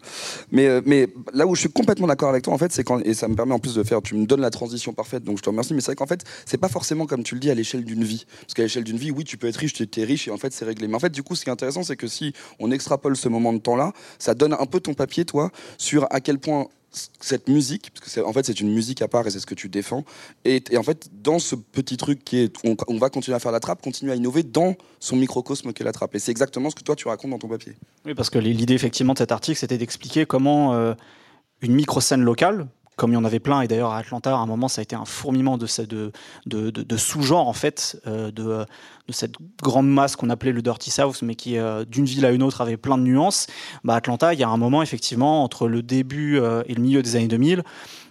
Speaker 3: Mais, euh, mais là où je suis complètement d'accord avec toi, en fait, c'est quand, et ça me permet en plus de faire, tu me donnes la transition parfaite, donc je te remercie, mais c'est vrai qu'en fait, c'est pas forcément comme tu le dis à l'échelle d'une vie. Parce qu'à l'échelle d'une vie, oui, tu peux être riche, tu es riche, et en fait, c'est réglé. Mais en fait, du coup, ce qui est intéressant, c'est que si on extrapole ce moment de temps-là, ça donne un peu ton papier, toi, sur à quel point cette musique, parce que en fait c'est une musique à part et c'est ce que tu défends, et, en fait dans ce petit truc qui est, on, on va continuer à faire la trappe, continuer à innover dans son microcosme qu'est la trappe. Et c'est exactement ce que toi tu racontes dans ton papier.
Speaker 7: Oui, parce que l'idée effectivement de cet article, c'était d'expliquer comment euh, une micro-scène locale, comme il y en avait plein, et d'ailleurs à Atlanta, à un moment, ça a été un fourmillement de, de, de, de- sous-genres, en fait, euh, de, cette grande masse qu'on appelait le Dirty South, mais qui, euh, d'une ville à une autre, avait plein de nuances. Bah, Atlanta, il y a un moment, effectivement, entre le début euh, et le milieu des années 2000,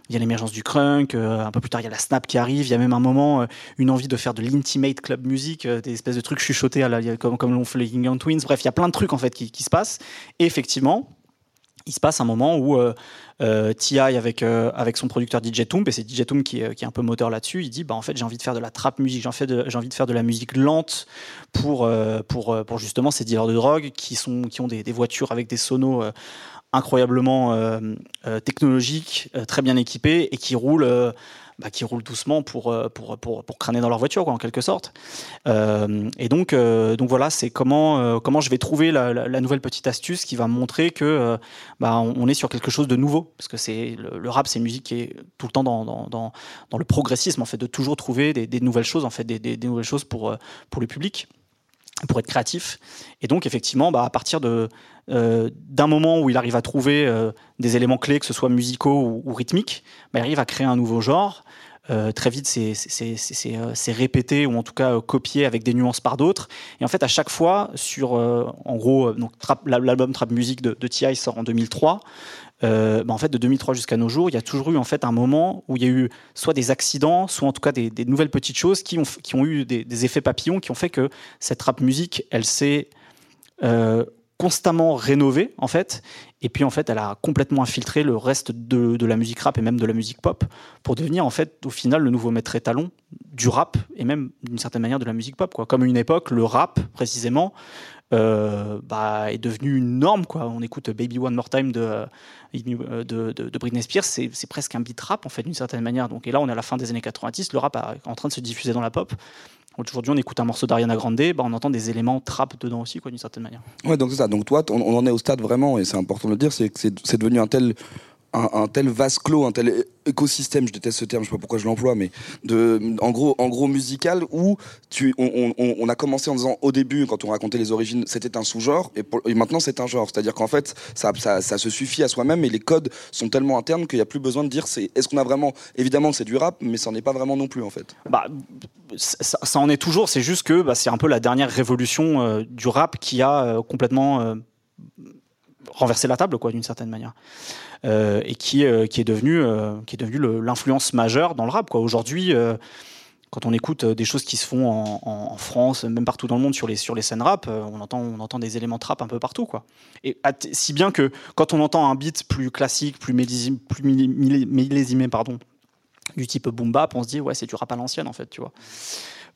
Speaker 7: il y a l'émergence du crunk, un peu plus tard il y a la snap qui arrive, il y a même un moment une envie de faire de l'intimate club music, des espèces de trucs chuchotés comme, comme l'ont fait les King Twins, bref il y a plein de trucs en fait qui, qui se passent, et effectivement il se passe un moment où euh, euh, T.I. avec, euh, avec son producteur DJ Toomp, et c'est DJ Toomp qui, qui est un peu moteur là-dessus, il dit bah, en fait j'ai envie de faire de la trap musique, j'ai envie, de- faire de la musique lente pour, euh, pour, pour justement ces dealers de drogue qui, sont, qui ont des, des voitures avec des sonos incroyablement technologiques, très bien équipés, et qui roulent bah, qui roulent doucement pour, euh, pour, pour, pour crâner dans leur voiture, en quelque sorte. Euh, et donc, euh, donc voilà, c'est comment, comment je vais trouver la, nouvelle petite astuce qui va montrer que bah, on est sur quelque chose de nouveau. Parce que c'est le, rap, c'est une musique qui est tout le temps dans, dans, dans, le progressisme, en fait, de toujours trouver des, nouvelles choses, en fait, des, des, nouvelles choses pour, pour le public pour être créatif. Et donc, effectivement, bah, à partir de, euh, d'un moment où il arrive à trouver euh, des éléments clés, que ce soit musicaux ou, rythmiques, bah, il arrive à créer un nouveau genre. Euh, très vite, euh, c'est répété ou en tout cas euh, copié avec des nuances par d'autres. Et en fait, à chaque fois, sur, en gros, donc, l'album Trap Music de, T.I. sort en 2003. Euh, bah, en fait, de 2003 jusqu'à nos jours, il y a toujours eu en fait un moment où il y a eu soit des accidents, soit en tout cas des, nouvelles petites choses qui ont, qui ont eu des, effets papillons, qui ont fait que cette rap musique, elle s'est constamment rénovée en fait, et puis en fait, elle a complètement infiltré le reste de, de la musique rap et même de la musique pop pour devenir en fait au final le nouveau maître étalon du rap et même d'une certaine manière de la musique pop quoi. Comme à une époque, le rap précisément euh, bah, est devenu une norme. Quoi. On écoute Baby One More Time de, euh, de, de, de Britney Spears, c'est c'est presque un beat rap en fait d'une certaine manière. Donc, et là, on est à la fin des années 90, le rap est en train de se diffuser dans la pop. Aujourd'hui, on écoute un morceau d'Ariana Grande, bah, on entend des éléments trap dedans aussi, d'une certaine manière.
Speaker 3: Ouais, donc c'est ça. Donc toi, on, on en est au stade vraiment, et c'est important de le dire, c'est que c'est devenu un tel, un, tel vase clos, un tel écosystème, je déteste ce terme, je sais pas pourquoi je l'emploie, mais en gros, en gros musical où on, a commencé en disant au début, quand on racontait les origines, c'était un sous-genre, et, maintenant c'est un genre. C'est-à-dire qu'en fait, ça, se suffit à soi-même, et les codes sont tellement internes qu'il n'y a plus besoin de dire c'est, est-ce qu'on a vraiment, évidemment c'est du rap, mais ça n'en est pas vraiment non plus en fait.
Speaker 7: Bah, ça, ça en est toujours, c'est juste que bah, c'est un peu la dernière révolution euh, du rap qui a euh, complètement euh, renversé la table, quoi, d'une certaine manière. Euh, et qui, euh, qui est devenu, euh, qui devenu l'influence majeure dans le rap. Aujourd'hui, quand on écoute des choses qui se font en, France, même partout dans le monde sur les, sur les scènes rap, on entend, on entend des éléments de rap un peu partout. Quoi. Et t- si bien que quand on entend un beat plus classique, plus, millésime- plus millé- millé- millésimé, pardon, du type boom bap, on se dit ouais c'est du rap à l'ancienne en fait, tu vois.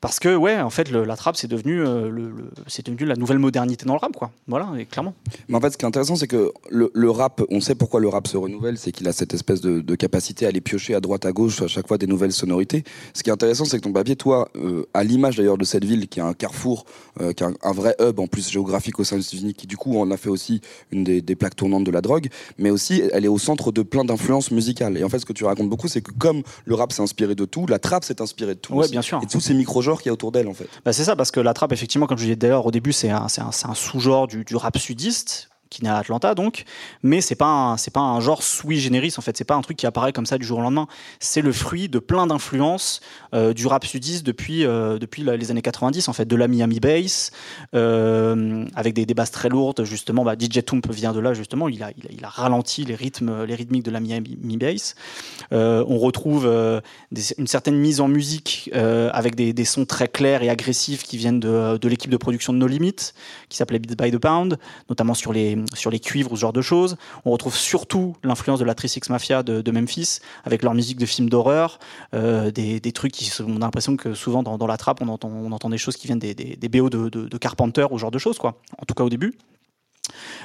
Speaker 7: Parce que ouais, en fait, le- la trappe c'est devenu, euh, le, le- c'est devenu la nouvelle modernité dans le rap, quoi. Voilà, et clairement.
Speaker 3: Mais en fait, ce qui est intéressant, c'est que le, rap, on sait pourquoi le rap se renouvelle, c'est qu'il a cette espèce de, de capacité à aller piocher à droite à gauche à chaque fois des nouvelles sonorités. Ce qui est intéressant, c'est que ton papier, toi, euh, à l'image d'ailleurs de cette ville qui est un carrefour, euh, qui est un, un vrai hub en plus géographique au sein des États-Unis, qui du coup en a fait aussi une des, des plaques tournantes de la drogue, mais aussi elle est au centre de plein d'influences musicales. Et en fait, ce que tu racontes beaucoup, c'est que comme le rap s'est inspiré de tout, la trappe s'est inspirée de tout.
Speaker 7: Ouais,
Speaker 3: aussi.
Speaker 7: bien sûr.
Speaker 3: Et tous ces micro-genres qu'il y a autour d'elle, en fait.
Speaker 7: Bah, c'est ça, parce que la trappe, effectivement, comme je disais d'ailleurs au début, c'est un sous-genre du, du rap sudiste qui naît à Atlanta donc, mais c'est pas c'est pas un genre sui generis en fait, c'est pas un truc qui apparaît comme ça du jour au lendemain. C'est le fruit de plein d'influences euh, du rap sudiste depuis euh, depuis les années 90 en fait, de la Miami bass, euh, avec des, des basses très lourdes justement. Bah, DJ Toomp vient de là justement, il a, il a, ralenti les rythmes les rythmiques de la Miami bass. On retrouve une certaine mise en musique avec des, sons très clairs et agressifs qui viennent de, de l'équipe de production de No Limit, qui s'appelait Beat by the Pound, notamment sur les, sur les cuivres ou ce genre de choses. On retrouve surtout l'influence de la 36 Mafia de, Memphis, avec leur musique de films d'horreur, euh, des, des trucs qui on a l'impression que souvent dans, dans la trappe, on entend, on entend des choses qui viennent des, des, des BO de, de, de Carpenter ou ce genre de choses, quoi. En tout cas au début.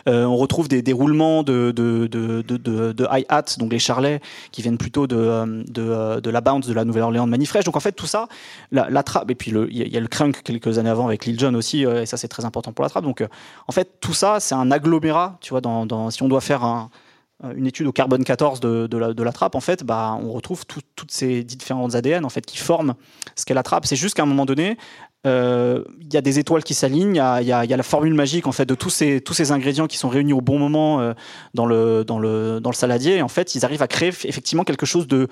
Speaker 7: Euh, on retrouve des, des roulements de, de, de, hi-hat, donc les charlets, qui viennent plutôt de, euh, euh, la bounce de la Nouvelle-Orléans de Manifresh. Donc en fait, tout ça, la, trappe, et puis il y, a- le crunk quelques années avant avec Lil Jon aussi, et ça c'est très important pour la trappe. Donc en fait, tout ça, c'est un agglomérat, tu vois, dans, si on doit faire un, une étude au carbone 14 de, la, trappe, en fait, bah, on retrouve tout- toutes ces différentes ADN en fait, qui forment ce qu'est la trappe. C'est juste qu'à un moment donné, euh, il y a des étoiles qui s'alignent, il y a, la formule magique en fait de tous ces, tous ces ingrédients qui sont réunis au bon moment euh, dans, le, dans, le, dans le saladier. En fait, ils arrivent à créer effectivement quelque chose de,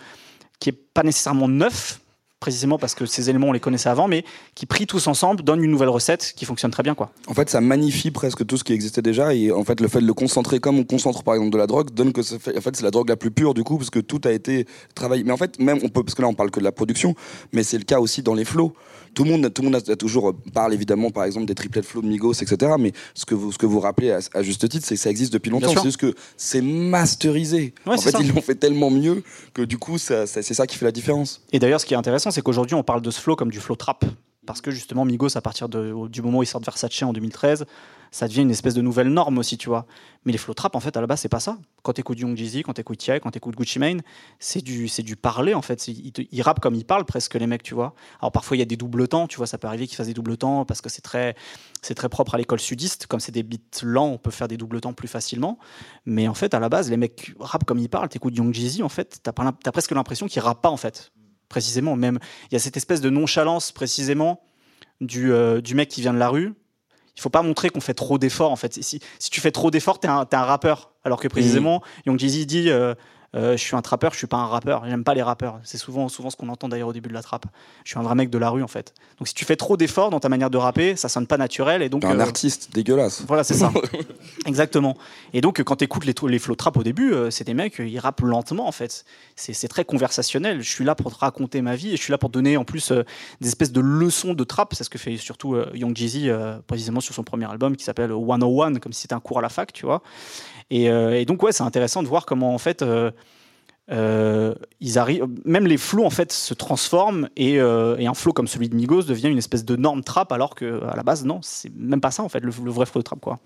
Speaker 7: qui est pas nécessairement neuf, précisément parce que ces éléments on les connaissait avant, mais qui pris tous ensemble donne une nouvelle recette qui fonctionne très bien quoi.
Speaker 3: En fait, ça magnifie presque tout ce qui existait déjà et en fait, le fait de le concentrer comme on concentre par exemple de la drogue donne que en fait, c'est la drogue la plus pure du coup parce que tout a été travaillé. Mais en fait, même on peut parce que là on parle que de la production, mais c'est le cas aussi dans les flows. Tout le monde, tout le monde a, a toujours parle évidemment par exemple des triplets de flows de Migos, etc. Mais ce que vous, ce que vous rappelez à, à juste titre, c'est que ça existe depuis longtemps. C'est juste que c'est masterisé.
Speaker 7: Ouais,
Speaker 3: en fait,
Speaker 7: ça.
Speaker 3: ils l'ont fait tellement mieux que du coup, ça, ça- c'est ça qui fait la différence.
Speaker 7: Et d'ailleurs, ce qui est intéressant, c'est qu'aujourd'hui on parle de ce flow comme du flow trap. parce que justement Migos à partir de- du moment où ils sortent Versace en 2013 ça devient une espèce de nouvelle norme aussi tu vois. Mais les flow trap en fait à la base c'est pas ça. Quand t'écoutes Young Jeezy quand t'écoutes T.I. quand t'écoutes Gucci Mane c'est du c'est du parler en fait. Ils, ils rappent comme ils parlent presque les mecs tu vois. Alors parfois il y a des doubles temps tu vois. Ça peut arriver qu'ils fassent des doubles temps parce que c'est très c'est très propre à l'école sudiste. Comme c'est des beats lents on peut faire des doubles temps plus facilement. Mais en fait à la base les mecs rappent comme ils parlent. T'écoutes Young Jeezy en fait t'as t'as presque l'impression qu'ils rappent pas en fait. Précisément même il y a cette espèce de nonchalance précisément du, euh, du mec qui vient de la rue il faut pas montrer qu'on fait trop d'efforts en fait. Si, si tu fais trop d'efforts t'es un, t'es un rappeur. Alors que précisément Young Jeezy dit euh, je suis un trappeur, je suis pas un rappeur. J'aime pas les rappeurs. C'est souvent, souvent ce qu'on entend d'ailleurs au début de la trappe. Je suis un vrai mec de la rue en fait. Donc si tu fais trop d'efforts dans ta manière de rapper, ça sonne pas naturel et donc
Speaker 3: un
Speaker 7: euh,
Speaker 3: artiste dégueulasse.
Speaker 7: voilà, c'est ça. Exactement. Et donc, quand tu écoutes les, les flow trap au début, euh, c'est des mecs, euh, ils rappent lentement, en fait. C'est très conversationnel. Je suis là pour te raconter ma vie et je suis là pour te donner, en plus, euh, des espèces de leçons de trap. C'est ce que fait surtout euh, Young Jeezy, euh, précisément sur son premier album qui s'appelle 101, comme si c'était un cours à la fac, tu vois. Et, euh, et donc, ouais, c'est intéressant de voir comment, en fait, euh, euh, ils arrivent, même les flows en fait se transforment et, euh, et un flow comme celui de Migos devient une espèce de norme trap alors que à la base non c'est même pas ça en fait le, le vrai flow trap quoi.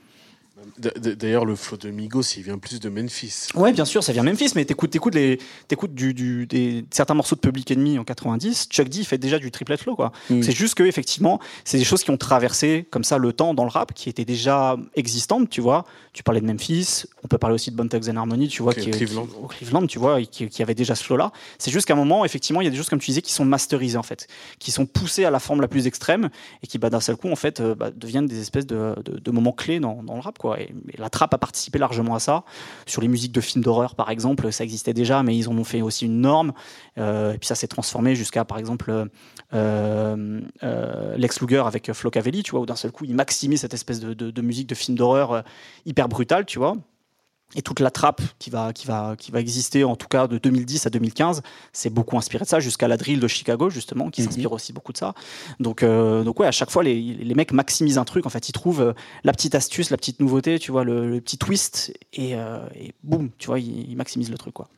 Speaker 5: D'ailleurs, le flow de Migos, il vient plus de Memphis.
Speaker 7: Ouais, bien sûr, ça vient Memphis, mais t'écoutes, t'écoutes les, t'écoutes du, du, des, certains morceaux de Public Enemy en 90. Chuck D fait déjà du triplet flow, quoi.
Speaker 3: Mm.
Speaker 7: C'est juste que effectivement, c'est des choses qui ont traversé comme ça le temps dans le rap, qui étaient déjà existantes, tu vois. Tu parlais de Memphis, on peut parler aussi de Bone Thugs and Harmony, tu vois, qui,
Speaker 5: Cleveland.
Speaker 7: qui- au Cleveland, tu vois, qui, qui avait déjà ce flow-là. C'est juste qu'à un moment, effectivement, il y a des choses comme tu disais qui sont masterisées en fait, qui sont poussées à la forme la plus extrême et qui, bah, d'un seul coup, en fait, euh, bah, deviennent des espèces de, de- de moments clés dans, dans le rap, quoi. Et la trappe a participé largement à ça. Sur les musiques de films d'horreur, par exemple, ça existait déjà, mais ils en ont fait aussi une norme. Euh, et puis ça s'est transformé jusqu'à, par exemple, euh, euh, euh, Lex Luger avec Flo Cavelli, tu vois, où d'un seul coup, il maximise cette espèce de, de- musique de film d'horreur euh, hyper brutale, tu vois. Et toute la trappe qui va, qui, va, qui va exister, en tout cas de 2010 à 2015, c'est beaucoup inspiré de ça, jusqu'à la drill de Chicago, justement, qui s'inspire aussi beaucoup de ça. Donc, euh, donc ouais, à chaque fois, les, les mecs maximisent un truc. En fait, ils trouvent euh, la petite astuce, la petite nouveauté, tu vois, le, le petit twist, et, euh, et boum, tu vois, ils, ils maximisent le truc, quoi.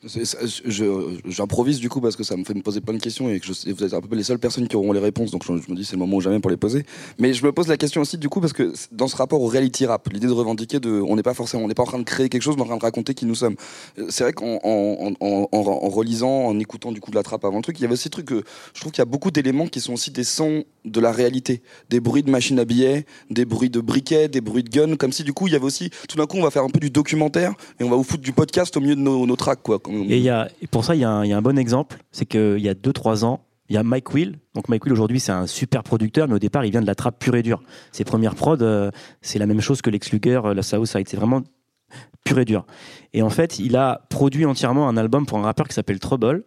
Speaker 3: J'improvise du coup parce que ça me fait me poser plein de questions et que je vous êtes un peu les seules personnes qui auront les réponses, donc je, je me dis c'est le moment ou jamais pour les poser. Mais je me pose la question aussi du coup parce que dans ce rapport au reality rap, l'idée de revendiquer de, on n'est pas forcément, on n'est pas en train de créer quelque chose, mais en train de raconter qui nous sommes. Euh, C'est vrai qu'en en, en, en, en- en relisant, en écoutant du coup de la trappe avant le truc, il y avait aussi le truc que je trouve qu'il y a beaucoup d'éléments qui sont aussi des sons de la réalité, des bruits de machines à billets, des bruits de briquets, des bruits de guns, comme si du coup il y avait aussi, tout d'un coup on va faire un peu du documentaire et on va vous foutre du podcast au milieu de nos, nos tracks quoi.
Speaker 4: Et, il y a, et pour ça, il y, a un- il y a un bon exemple, c'est qu'il y a 2-3 ans, il y a Mike Will. Donc Mike Will aujourd'hui c'est un super producteur, mais au départ il vient de la trappe pure et dure. Ses premières prods, euh, c'est la même chose que Lex Luger, euh, la Southside. C'est vraiment pur et dur. Et en fait, il a produit entièrement un album pour un rappeur qui s'appelle Trouble,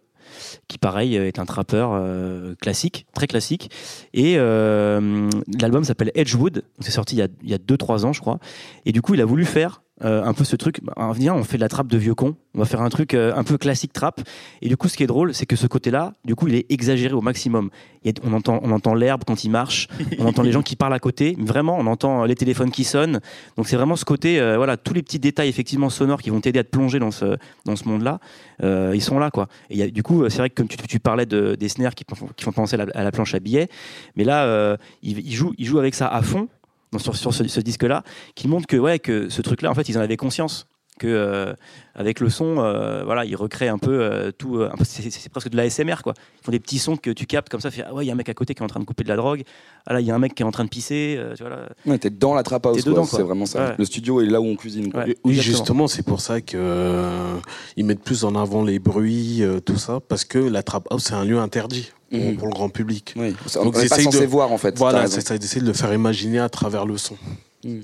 Speaker 4: qui pareil euh, est un trappeur euh, classique, très classique. Et euh, l'album s'appelle Edgewood. C'est sorti il y a- il y a 2-3 ans, je crois. Et du coup, il a voulu faire euh, un peu ce truc. bah, viens, on fait de la trappe de vieux con. On va faire un truc euh, un peu classique trap. Et du coup, ce qui est drôle, c'est que ce côté-là, du coup, il est exagéré au maximum. Il a- on entend, on entend l'herbe quand il marche. on entend les gens qui parlent à côté. Vraiment, on entend les téléphones qui sonnent. Donc c'est vraiment ce côté, euh, voilà, tous les petits détails effectivement sonores qui vont t'aider à te plonger dans ce dans ce monde-là. euh, ils sont là, quoi. Et y a- du coup, c'est vrai que comme tu, tu parlais de, des snares qui, font- qui font penser à la, à la planche à billets, mais là, euh, il joue, il joue avec ça à fond sur, ce disque-là, qui montre que ouais, que ce truc-là, en fait, ils en avaient conscience. Que euh, avec le son, euh, voilà, ils recréent un peu euh, tout. euh, c'est, presque de la SMR, quoi. Ils font des petits sons que tu captes comme ça. Fait, ah ouais, il y a un mec à côté qui est en train de couper de la drogue. Ah là, il y a un mec qui est en train de pisser. euh, tu vois là.
Speaker 3: Ouais, t'es dans la trap house,
Speaker 4: T'es
Speaker 3: quoi,
Speaker 4: dedans,
Speaker 3: c'est vraiment ça.
Speaker 4: Ouais.
Speaker 3: Le studio est là où on cuisine. quoi.
Speaker 4: Ouais.
Speaker 5: Oui, justement, c'est pour ça que euh, ils mettent plus en avant les bruits, euh, tout ça, parce que la trap house c'est un lieu interdit pour,
Speaker 3: Mhm.
Speaker 5: pour le grand public.
Speaker 3: Oui. On
Speaker 5: Donc,
Speaker 3: n'est
Speaker 5: ils
Speaker 3: pas censé
Speaker 5: de-
Speaker 3: voir en fait.
Speaker 5: Voilà, c'est ça, d'essayer de le faire imaginer à travers le son.
Speaker 7: C'est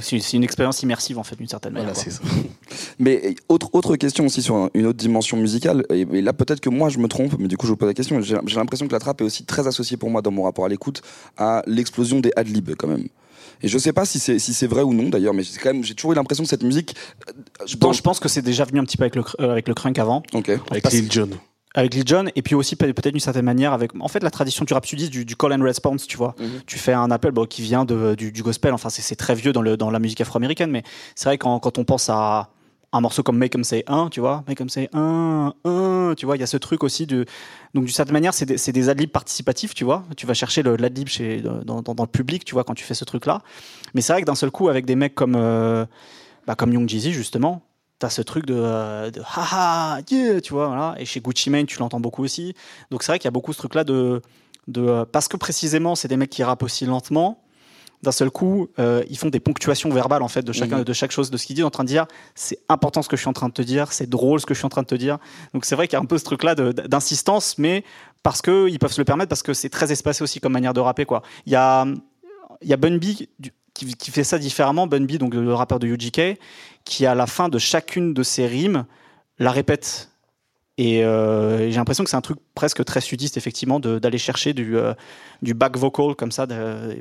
Speaker 7: c'est une expérience immersive, en fait, d'une certaine manière.
Speaker 5: Voilà, ça.
Speaker 3: Mais autre, autre question aussi sur un- une autre dimension musicale, et, et là peut-être que moi je me trompe, mais du coup je vous pose la question, j'ai l'impression que la trappe est aussi très associée pour moi dans mon rapport à l'écoute à l'explosion des adlibs quand même. Et je sais pas si c'est si c'est vrai ou non d'ailleurs, mais c'est quand même j'ai toujours eu l'impression que cette musique. euh,
Speaker 7: Je pense, je pense que c'est déjà venu un petit peu avec le, euh, avec le crunk avant.
Speaker 3: Ok.
Speaker 5: Avec Lil Jon.
Speaker 7: Avec Lil Jon et puis aussi peut- peut-être d'une certaine manière avec en fait la tradition du rap sudiste du, du call and response tu vois
Speaker 3: Mhm.
Speaker 7: tu fais un appel bon, qui vient de, du, du gospel enfin c'est très vieux dans, le, dans la musique afro-américaine mais c'est vrai quand, quand on pense à un morceau comme Make 'em Say 1, tu vois, Make 'em Say 1, 1, tu vois, il y a ce truc aussi de. Donc, d'une certaine manière, c'est des, adlibs participatifs, tu vois. Tu vas chercher l'adlib chez, dans, dans, dans le public, tu vois, quand tu fais ce truc-là. Mais c'est vrai que d'un seul coup, avec des mecs comme, euh, bah, comme Young Jeezy, justement, t'as ce truc de, euh, de haha, yeah, tu vois, voilà. Et chez Gucci Mane, tu l'entends beaucoup aussi. Donc, c'est vrai qu'il y a beaucoup ce truc-là de. de euh, parce que précisément, c'est des mecs qui rappent aussi lentement. D'un seul coup, euh, ils font des ponctuations verbales en fait de chacun
Speaker 3: Mhm.
Speaker 7: de chaque chose de ce qu'ils disent en train de dire c'est important ce que je suis en train de te dire c'est drôle ce que je suis en train de te dire donc c'est vrai qu'il y a un peu ce truc là d'insistance mais parce que ils peuvent se le permettre parce que c'est très espacé aussi comme manière de rapper quoi il y a il y a Bun B du- qui, fait ça différemment Bun donc le rappeur de UGK qui à la fin de chacune de ses rimes la répète. Et euh, j'ai l'impression que c'est un truc presque très sudiste effectivement d'aller chercher du euh, du back vocal comme ça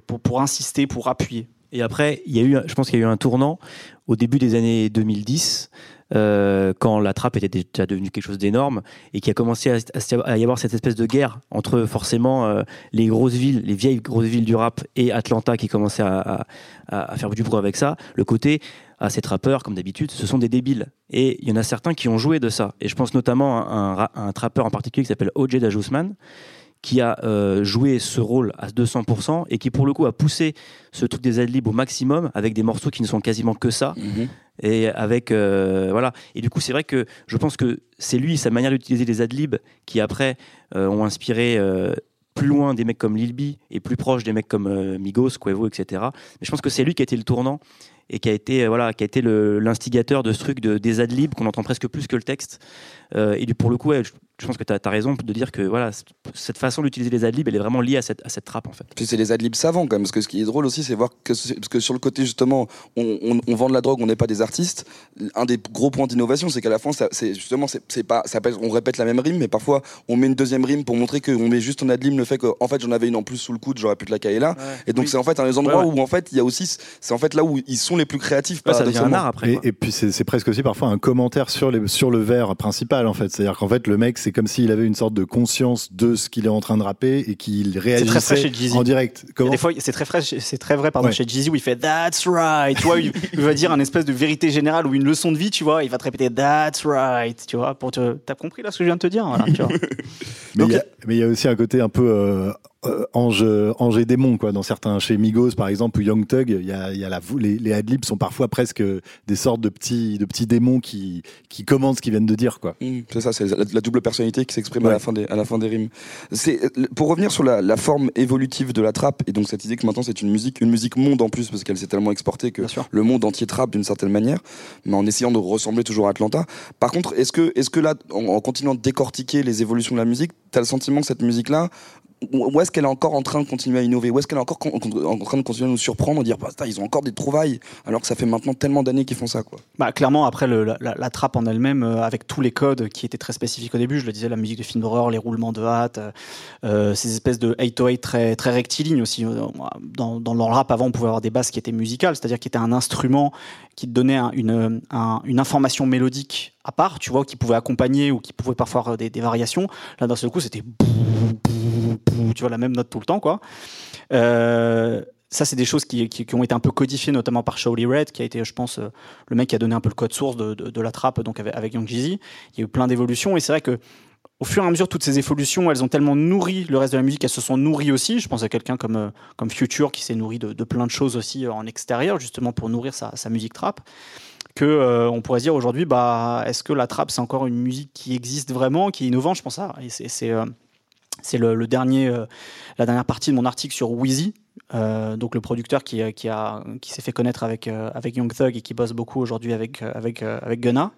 Speaker 7: pour pour insister pour appuyer.
Speaker 4: Et après, il y a eu, je pense qu'il y a eu un tournant au début des années 2010, euh, quand la trappe était déjà devenue quelque chose d'énorme et qui a commencé à, y avoir cette espèce de guerre entre forcément euh, les grosses villes, les vieilles grosses villes du rap et Atlanta qui commençait à, faire du bruit avec ça. Le côté, à ces trappeurs, comme d'habitude, ce sont des débiles. Et il y en a certains qui ont joué de ça. Et je pense notamment à un, ra- à un trappeur en particulier qui s'appelle OJ Dajusman, qui a euh, joué ce rôle à 200% et qui pour le coup a poussé ce truc des adlibs au maximum avec des morceaux qui ne sont quasiment que ça
Speaker 3: Mhm.
Speaker 4: et avec euh, voilà et du coup c'est vrai que je pense que c'est lui sa manière d'utiliser les adlibs qui après euh, ont inspiré plus loin des mecs comme Lil B et plus proche des mecs comme Migos, Quavo, etc. Mais je pense que c'est lui qui a été le tournant et qui a été voilà qui a été l'instigateur de ce truc de, des adlibs qu'on entend presque plus que le texte. Euh, et du, pour le coup, ouais, je, je pense que tu as, raison de dire que voilà cette façon d'utiliser les adlibs, elle est vraiment liée à cette, à cette trappe en fait.
Speaker 3: Puis c'est des adlibs savants quand même, parce que ce qui est drôle aussi, c'est voir que, parce que sur le côté justement, on, on- on vend de la drogue, on n'est pas des artistes. Un des gros points d'innovation, c'est qu'à la fin, c'est justement, c'est c'est pas, ça peut être- on répète la même rime, mais parfois on met une deuxième rime pour montrer qu'on met juste en adlib le fait qu'en fait j'en avais une en plus sous le coude, j'aurais pu te la caler là. Et donc
Speaker 4: Oui.
Speaker 3: c'est en fait un des endroits
Speaker 4: Ouais, ouais.
Speaker 3: où en fait il y a aussi, c'est en fait là où ils sont les plus créatifs.
Speaker 4: Ouais, ça devient un art après.
Speaker 6: Et, puis c'est c'est presque aussi parfois un commentaire sur, les, sur le vers principal en fait. C'est-à-dire qu'en fait le mec c'est comme s'il avait une sorte de conscience de ce qu'il est en train de rapper et qu'il
Speaker 7: très frais
Speaker 6: réagissait en direct. Comment
Speaker 7: des fois, c'est très vrai, c'est très vrai, pardon,
Speaker 6: Ouais.
Speaker 7: chez Jeezy où il fait That's right, tu vois, il, il va dire un espèce de vérité générale ou une leçon de vie, tu vois, il va te répéter That's right, tu vois, pour te, t'as compris là ce que je viens de te dire, voilà, tu vois.
Speaker 6: Mais il y a aussi un côté un peu euh, euh, ange, ange et démon, quoi. Dans certains, chez Migos, par exemple, ou Young Thug, il y a, il y a la, les, les adlibs sont parfois presque des sortes de petits, de petits démons qui, qui commandent ce qu'ils viennent de dire, quoi.
Speaker 3: Mmh, c'est ça, c'est la, la double personnalité qui s'exprime à la fin des à la fin des rimes. C'est pour revenir sur la, la forme évolutive de la trappe et donc cette idée que maintenant c'est une musique une musique monde en plus parce qu'elle s'est tellement exportée que le monde entier trappe d'une certaine manière, mais en essayant de ressembler toujours à Atlanta. Par contre, est-ce que est-ce que là en, en continuant de décortiquer les évolutions de la musique, t'as le sentiment que cette musique là où est-ce qu'elle est encore en train de continuer à innover Où est-ce qu'elle est encore en train de continuer à nous surprendre, dire bah, ils ont encore des trouvailles alors que ça fait maintenant tellement d'années qu'ils font ça quoi.
Speaker 7: Bah, clairement, après, la, la- trappe en elle-même, euh, avec tous les codes qui étaient très spécifiques au début, je le disais, la musique de film d'horreur, les roulements de hâte, euh, euh, ces espèces de 808 très, très rectilignes aussi. Dans, dans le rap, avant, on pouvait avoir des basses qui étaient musicales, c'est-à-dire qui étaient un instrument qui te donnait un- une, un- une information mélodique à part, tu vois, qui pouvait accompagner ou qui pouvait parfois avoir des, variations. Là, d'un seul coup, c'était tu vois, la même note tout le temps, quoi. Euh, ça, c'est des choses qui, ont été un peu codifiées, notamment par Shaoley Red, qui a été, je pense, euh, le mec qui a donné un peu le code source de la trappe, donc avec, avec Young Jeezy. Il y a eu plein d'évolutions, et c'est vrai que au fur et à mesure, toutes ces évolutions, elles ont tellement nourri le reste de la musique, elles se sont nourries aussi. Je pense à quelqu'un comme, euh, comme Future, qui s'est nourri de, plein de choses aussi euh, en extérieur, justement pour nourrir sa, musique trap. Que euh, on pourrait dire aujourd'hui, bah, est-ce que la trap c'est encore une musique qui existe vraiment, qui est innovante? Je pense ça. Et c'est euh, le, dernier, euh, la dernière partie de mon article sur Wheezy, donc le producteur qui, a, qui s'est fait connaître avec, avec Young Thug et qui bosse beaucoup aujourd'hui avec, avec Gunna.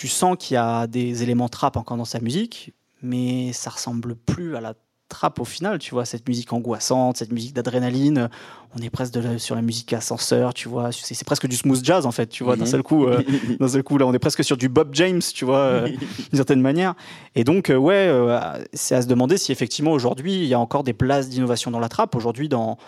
Speaker 7: Tu sens qu'il y a des éléments trap encore dans sa musique, mais ça ressemble plus à la trap au final, tu vois, cette musique angoissante, cette musique d'adrénaline. On est presque de la- sur la musique ascenseur, tu vois. C'est presque du smooth jazz en fait, tu vois. D'un
Speaker 3: Mhm.
Speaker 7: seul coup, euh, d'un seul coup là, on est presque sur du Bob James, tu vois, euh, d'une certaine manière. Et donc, euh, ouais, c'est à se demander si effectivement aujourd'hui il y a encore des places d'innovation dans la trappe. Aujourd'hui, dans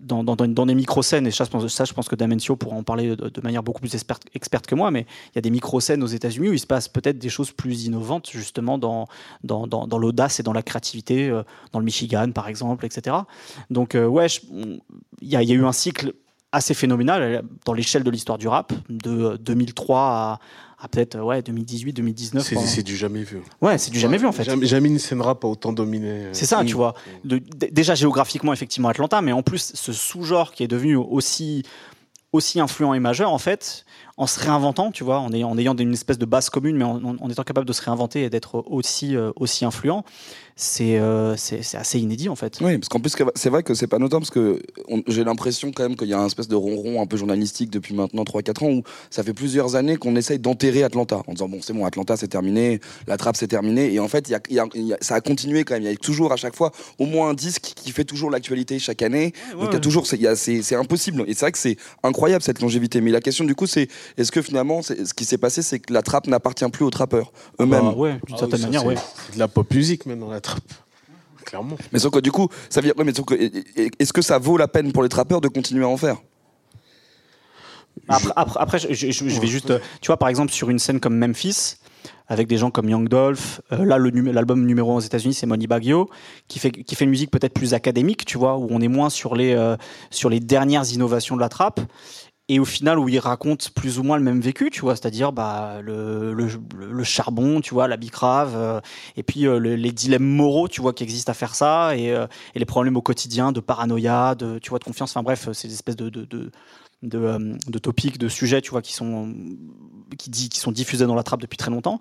Speaker 7: dans, dans, des micro-scènes, et ça je, pense, ça, que Damencio pourra en parler de, manière beaucoup plus experte, que moi, mais il y a des micro-scènes aux États-Unis où il se passe peut-être des choses plus innovantes, justement, dans, dans, dans, l'audace et dans la créativité, euh, dans le Michigan, par exemple, etc. Donc, euh, ouais, il y, y a eu un cycle assez phénoménale elle- dans l'échelle de l'histoire du rap, de 2003 à, à peut-être ouais, 2018, 2019.
Speaker 5: C'est
Speaker 7: pendant-
Speaker 5: c'est du jamais vu.
Speaker 7: Ouais, c'est du jamais vu en fait.
Speaker 5: Jamais, jamais une scène rap a autant dominé. euh,
Speaker 7: C'est ça, tu vois. De- déjà géographiquement, effectivement, Atlanta, mais en plus, ce sous-genre qui est devenu aussi, aussi influent et majeur, en fait, en se réinventant, tu vois, en ayant, en ayant une espèce de base commune, mais en, en- en étant capable de se réinventer et d'être aussi, euh, aussi influent, c'est euh, assez inédit, en fait.
Speaker 3: Oui, parce qu'en plus, c'est vrai que c'est pas notoire, parce que j'ai l'impression quand même qu'il y a un espèce de ronron un peu journalistique depuis maintenant 3-4 ans, où ça fait plusieurs années qu'on essaye d'enterrer Atlanta, en disant, bon, c'est bon, Atlanta, c'est terminé, la trappe, c'est terminé, et en fait, il y a- il y a- il y a- ça a continué quand même, il y a toujours à chaque fois au moins un disque qui fait toujours l'actualité chaque année, donc il y a toujours, c'est impossible, et c'est vrai que c'est incroyable cette longévité, mais la question du coup, c'est, est-ce que finalement, ce qui s'est passé, c'est que la trappe n'appartient plus aux trappeurs eux-mêmes?
Speaker 7: Bah, ouais, d'une
Speaker 5: Ah
Speaker 7: certaine
Speaker 5: oui,
Speaker 7: manière,
Speaker 5: c'est-
Speaker 7: ouais.
Speaker 5: C'est de la pop musique maintenant, la trappe. Clairement.
Speaker 3: Mais sauf que du coup, ça veut dire, ouais, mais sauf que, est-ce que ça vaut la peine pour les trappeurs de continuer à en faire?
Speaker 7: Après, après, après, je, je- je vais juste, euh, tu vois, par exemple, sur une scène comme Memphis, avec des gens comme Young Dolph, euh, là, l'album numéro 1 aux États-Unis, c'est Money Baggio, qui fait, qui fait une musique peut-être plus académique, tu vois, où on est moins sur les, euh, sur les dernières innovations de la trappe. Et au final, où il raconte plus ou moins le même vécu, tu vois, c'est-à-dire bah, le, charbon, tu vois, la bicrave, euh, et puis euh, le- les dilemmes moraux, tu vois, qui existent à faire ça, et, euh, et les problèmes au quotidien de paranoïa, de, tu vois, de confiance. Enfin bref, des espèces de, de, de, de, topics, de sujets, tu vois, qui sont, qui, qui sont diffusés dans la trappe depuis très longtemps.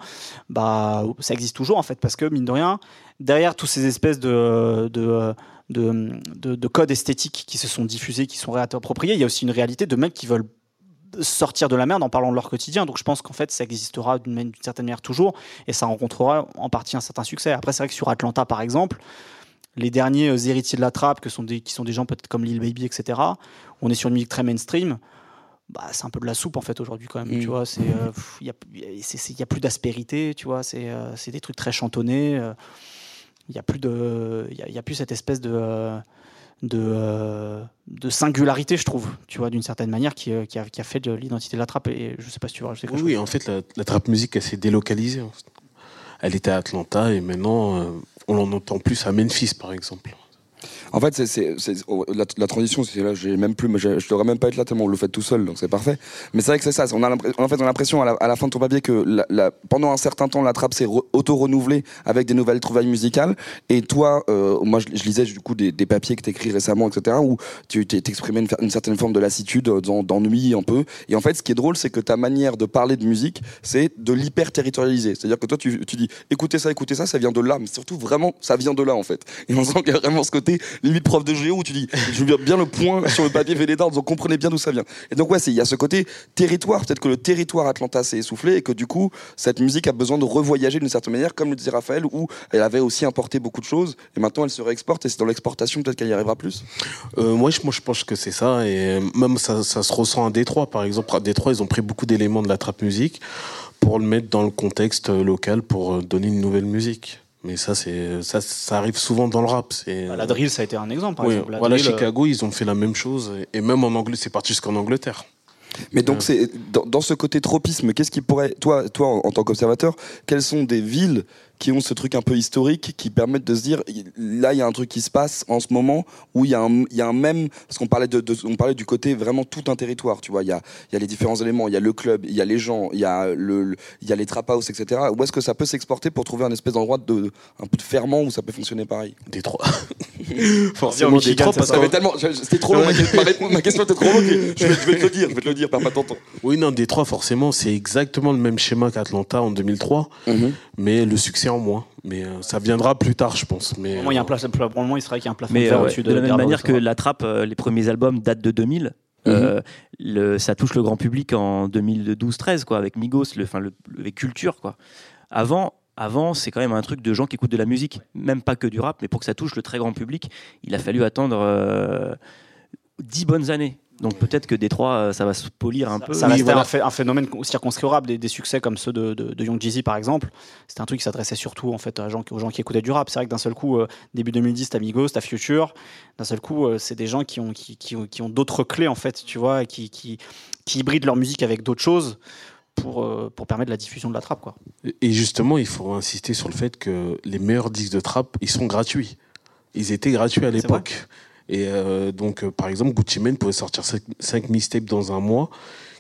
Speaker 7: Bah, ça existe toujours en fait, parce que mine de rien, derrière toutes ces espèces de, de de, de, de codes esthétiques qui se sont diffusés, qui sont réappropriés, il y a aussi une réalité de mecs qui veulent sortir de la merde en parlant de leur quotidien. Donc je pense qu'en fait, ça existera d'une certaine manière toujours et ça rencontrera en partie un certain succès. Après, c'est vrai que sur Atlanta, par exemple, les derniers euh, héritiers de la trappe, que sont des, qui sont des gens peut-être comme Lil Baby, etc., on est sur une musique très mainstream. Bah, c'est un peu de la soupe en fait aujourd'hui quand même.
Speaker 3: Mm.
Speaker 7: Tu vois, c'est euh, il y a, il y a- y plus d'aspérité. Tu vois, c'est euh, c'est des trucs très chantonnés. euh, Il y a plus de, il y a, il y a plus cette espèce de euh, de, euh, de singularité, je trouve, tu vois, d'une certaine manière, qui, euh, qui, a, qui a fait de l'identité de la trappe. Et je sais pas si tu vois,
Speaker 5: Oui, oui, en fait, la, la trap musique, elle s'est délocalisée. Elle était à Atlanta et maintenant, euh, on l'en entend plus à Memphis, par exemple.
Speaker 3: En fait, c'est, c'est, c'est- oh, la, transition, c'est là, j'ai même plus, mais je, je devrais même pas être là tellement on le fait tout seul, donc c'est parfait. Mais c'est vrai que c'est ça. On a en fait, on a l'impression à la, à la fin de ton papier que la, la- pendant un certain temps, la trappe s'est re- auto-renouvelée avec des nouvelles trouvailles musicales. Et toi, euh, moi, je, lisais du coup des, des papiers que t'écris récemment, etc., où tu t'exprimais une, certaine forme de lassitude, euh, d'en- d'ennui un peu. Et en fait, ce qui est drôle, c'est que ta manière de parler de musique, c'est de l'hyper-territorialiser. C'est-à-dire que toi, tu, tu dis, écoutez ça, écoutez ça, ça vient de là, mais surtout vraiment, ça vient de là, en fait. Et on sent qu'il y a vraiment ce côté limite prof de géo où tu dis, je veux bien le point sur le papier Vénéda en disant, comprenez bien d'où ça vient. Et donc, ouais, il y a ce côté territoire. Peut-être que le territoire Atlanta s'est essoufflé et que du coup, cette musique a besoin de revoyager d'une certaine manière, comme le disait Raphaël, où elle avait aussi importé beaucoup de choses et maintenant elle se réexporte et c'est dans l'exportation peut-être qu'elle y arrivera plus.
Speaker 5: Euh, moi, je, moi, je pense que c'est ça. Et même ça, ça se ressent à Détroit, par exemple. À Détroit, ils ont pris beaucoup d'éléments de la trap musique pour le mettre dans le contexte local pour euh, donner une nouvelle musique. Mais ça, c'est ça, ça arrive souvent dans le rap. C'est
Speaker 7: Bah, La drill, ça a été un exemple, par
Speaker 5: Oui,
Speaker 7: exemple. La
Speaker 5: voilà,
Speaker 7: drill, euh,
Speaker 5: Chicago, ils ont fait la même chose. Et même en anglais, c'est parti jusqu'en Angleterre.
Speaker 3: Mais donc, c'est dans, dans ce côté tropisme, qu'est-ce qui pourrait, toi, toi en, en tant qu'observateur, quelles sont des villes qui ont ce truc un peu historique qui permettent de se dire là il y a un truc qui se passe en ce moment où il y a un, il y a un même parce qu'on parlait de, de- on parlait du côté vraiment tout un territoire tu vois. Il y a, il y a les différents éléments il y a le club il y a les gens il y a le, y a les trap house etc où est-ce que ça peut s'exporter pour trouver un espèce d'endroit de un peu de ferment où ça peut fonctionner pareil?
Speaker 5: Détroit. Forcément Détroit, parce que
Speaker 3: tellement c'était trop long ma, question était trop longue je vais, je vais te le dire je vais te le dire temps
Speaker 5: Oui, non, Détroit, forcément, c'est exactement le même schéma qu'Atlanta en 2003, mais le succès en moins. Mais euh, ça viendra plus tard, je pense. Mais,
Speaker 7: il y a un plafond, pour le moment, il serait qu'il y a un plafond
Speaker 4: Mais
Speaker 7: de
Speaker 4: euh,
Speaker 7: au-dessus
Speaker 4: de, la même manière que la trappe, euh, les premiers albums datent de 2000. euh, le, ça touche le grand public en 2012-13 quoi, avec Migos, le, enfin le, avec Culture quoi. Avant, avant c'est quand même un truc de gens qui écoutent de la musique, même pas que du rap, mais pour que ça touche le très grand public, il a fallu attendre euh, 10 bonnes années. Donc peut-être que Détroit, euh, ça va se polir un peu.
Speaker 7: Ça
Speaker 5: Oui, voilà.
Speaker 7: un, phé- un phénomène circonscrivable des, des succès comme ceux de, de, de Young Jeezy par exemple. C'était un truc qui s'adressait surtout en fait à gens, qui- aux gens qui écoutaient du rap. C'est vrai que d'un seul coup, euh, début 2010, t'as Migos, t'as Future. D'un seul coup, euh, c'est des gens qui ont, qui, qui, ont- qui ont d'autres clés en fait, tu vois, et qui, qui, qui hybrident leur musique avec d'autres choses pour, euh, pour permettre la diffusion de la trappe quoi.
Speaker 5: Et justement, il faut insister sur le fait que les meilleurs disques de trap, ils sont gratuits. Ils étaient gratuits à l'époque. Et euh, donc, euh, par exemple, Gucci Mane pouvait sortir 5 mixtapes dans un mois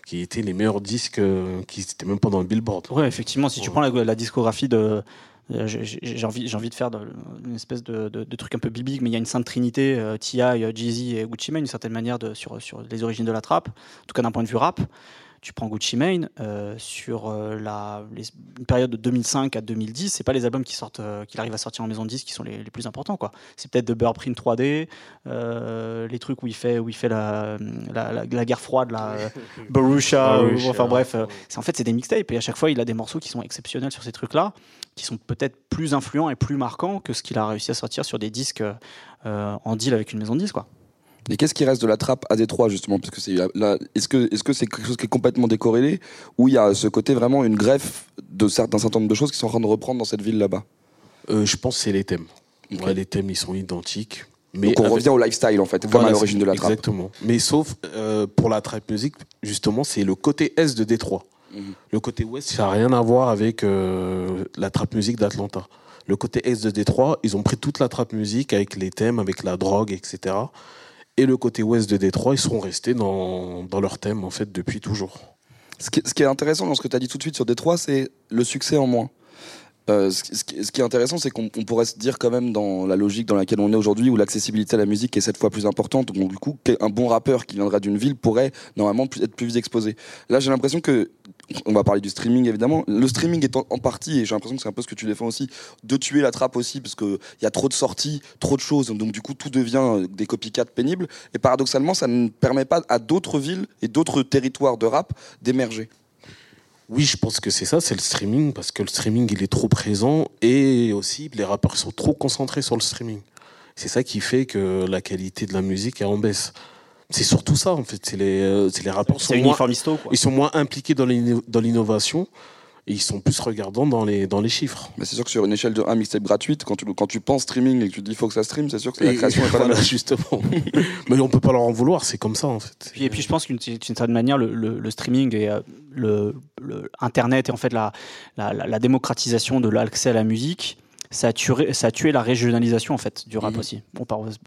Speaker 5: qui étaient les meilleurs disques euh, qui n'étaient même pas dans le Billboard.
Speaker 7: Ouais, effectivement, si tu prends la, la discographie de. j'ai- envie, envie de faire une espèce de, de- de truc un peu biblique, mais il y a une sainte trinité, euh, T.I., Jeezy et Gucci Mane, d'une certaine manière, de, sur, sur les origines de la trappe, en tout cas d'un point de vue rap. Tu prends Gucci Mane, euh, sur euh, la, les- une période de 2005 à 2010, c'est pas les albums qui sortent, euh, qu'il arrive à sortir en maison de disques qui sont les, les plus importants. quoi. C'est peut-être de Burprint 3D, euh, les trucs où il fait, où il fait la, la, la- la guerre froide, la Borussia, ou- enfin bref, c'est en fait c'est des mixtapes et à chaque fois il a des morceaux qui sont exceptionnels sur ces trucs-là, qui sont peut-être plus influents et plus marquants que ce qu'il a réussi à sortir sur des disques euh, en deal avec une maison de disques quoi.
Speaker 3: Et qu'est-ce qui reste de la trappe à Détroit justement? Parce que c'est est-ce que est-ce que c'est quelque chose qui est complètement décorrélé ou il y a ce côté vraiment une greffe de cer- d'un certain nombre de choses qui sont en train de reprendre dans cette ville là-bas?
Speaker 5: Euh, je pense que c'est les thèmes. Ouais, les thèmes, ils sont identiques. Mais
Speaker 3: Donc on
Speaker 5: avec-
Speaker 3: revient au lifestyle en fait, comme
Speaker 5: Voilà,
Speaker 3: à l'origine de la trappe.
Speaker 5: Exactement. Mais sauf euh, pour la trap music, justement, c'est le côté est de Détroit.
Speaker 3: Mhm.
Speaker 5: Le côté ouest, ça n'a rien à voir avec euh, la trap music d'Atlanta. Le côté est de Détroit, ils ont pris toute la trap music avec les thèmes, avec la drogue, etc. Et le côté ouest de Détroit, ils seront restés dans, dans leur thème, en fait, depuis toujours.
Speaker 3: Ce qui, est intéressant dans ce que tu as dit tout de suite sur Détroit, c'est le succès en moins. Euh, ce, qui- est intéressant, c'est qu'on on pourrait se dire quand même dans la logique dans laquelle on est aujourd'hui, où l'accessibilité à la musique est sept fois plus importante, donc du coup, un bon rappeur qui viendrait d'une ville pourrait normalement être plus exposé. Là, j'ai l'impression que, on va parler du streaming évidemment, le streaming est en, partie, et j'ai l'impression que c'est un peu ce que tu défends aussi, de tuer la trappe aussi, parce qu'il y a trop de sorties, trop de choses, donc du coup, tout devient euh, des copycats pénibles, et paradoxalement, ça ne permet pas à d'autres villes et d'autres territoires de rap d'émerger.
Speaker 5: Oui, je pense que c'est ça, c'est le streaming, parce que le streaming, il est trop présent, et aussi, les rappeurs sont trop concentrés sur le streaming. C'est ça qui fait que la qualité de la musique est en baisse. C'est surtout ça, en fait. C'est les, euh, c'est les rappeurs sont moins,
Speaker 7: quoi.
Speaker 5: ils sont moins impliqués dans l'inno- dans l'innovation, et ils sont plus regardants dans les, dans les chiffres.
Speaker 3: Mais c'est sûr que sur une échelle de 1 mixtape gratuite, quand tu, quand tu penses streaming et que tu dis faut que ça stream, c'est sûr que la
Speaker 5: Et-
Speaker 3: création est pas
Speaker 5: voilà, justement. Mais on peut pas leur en vouloir, c'est comme ça, en fait.
Speaker 7: Puis, et puis je pense qu'une d'une certaine manière, le, le- le streaming et euh, le, le Internet et en fait la, la, la- la démocratisation de l'accès à la musique, ça a, tué, ça a tué la régionalisation en fait du rap
Speaker 3: Mhm.
Speaker 7: aussi.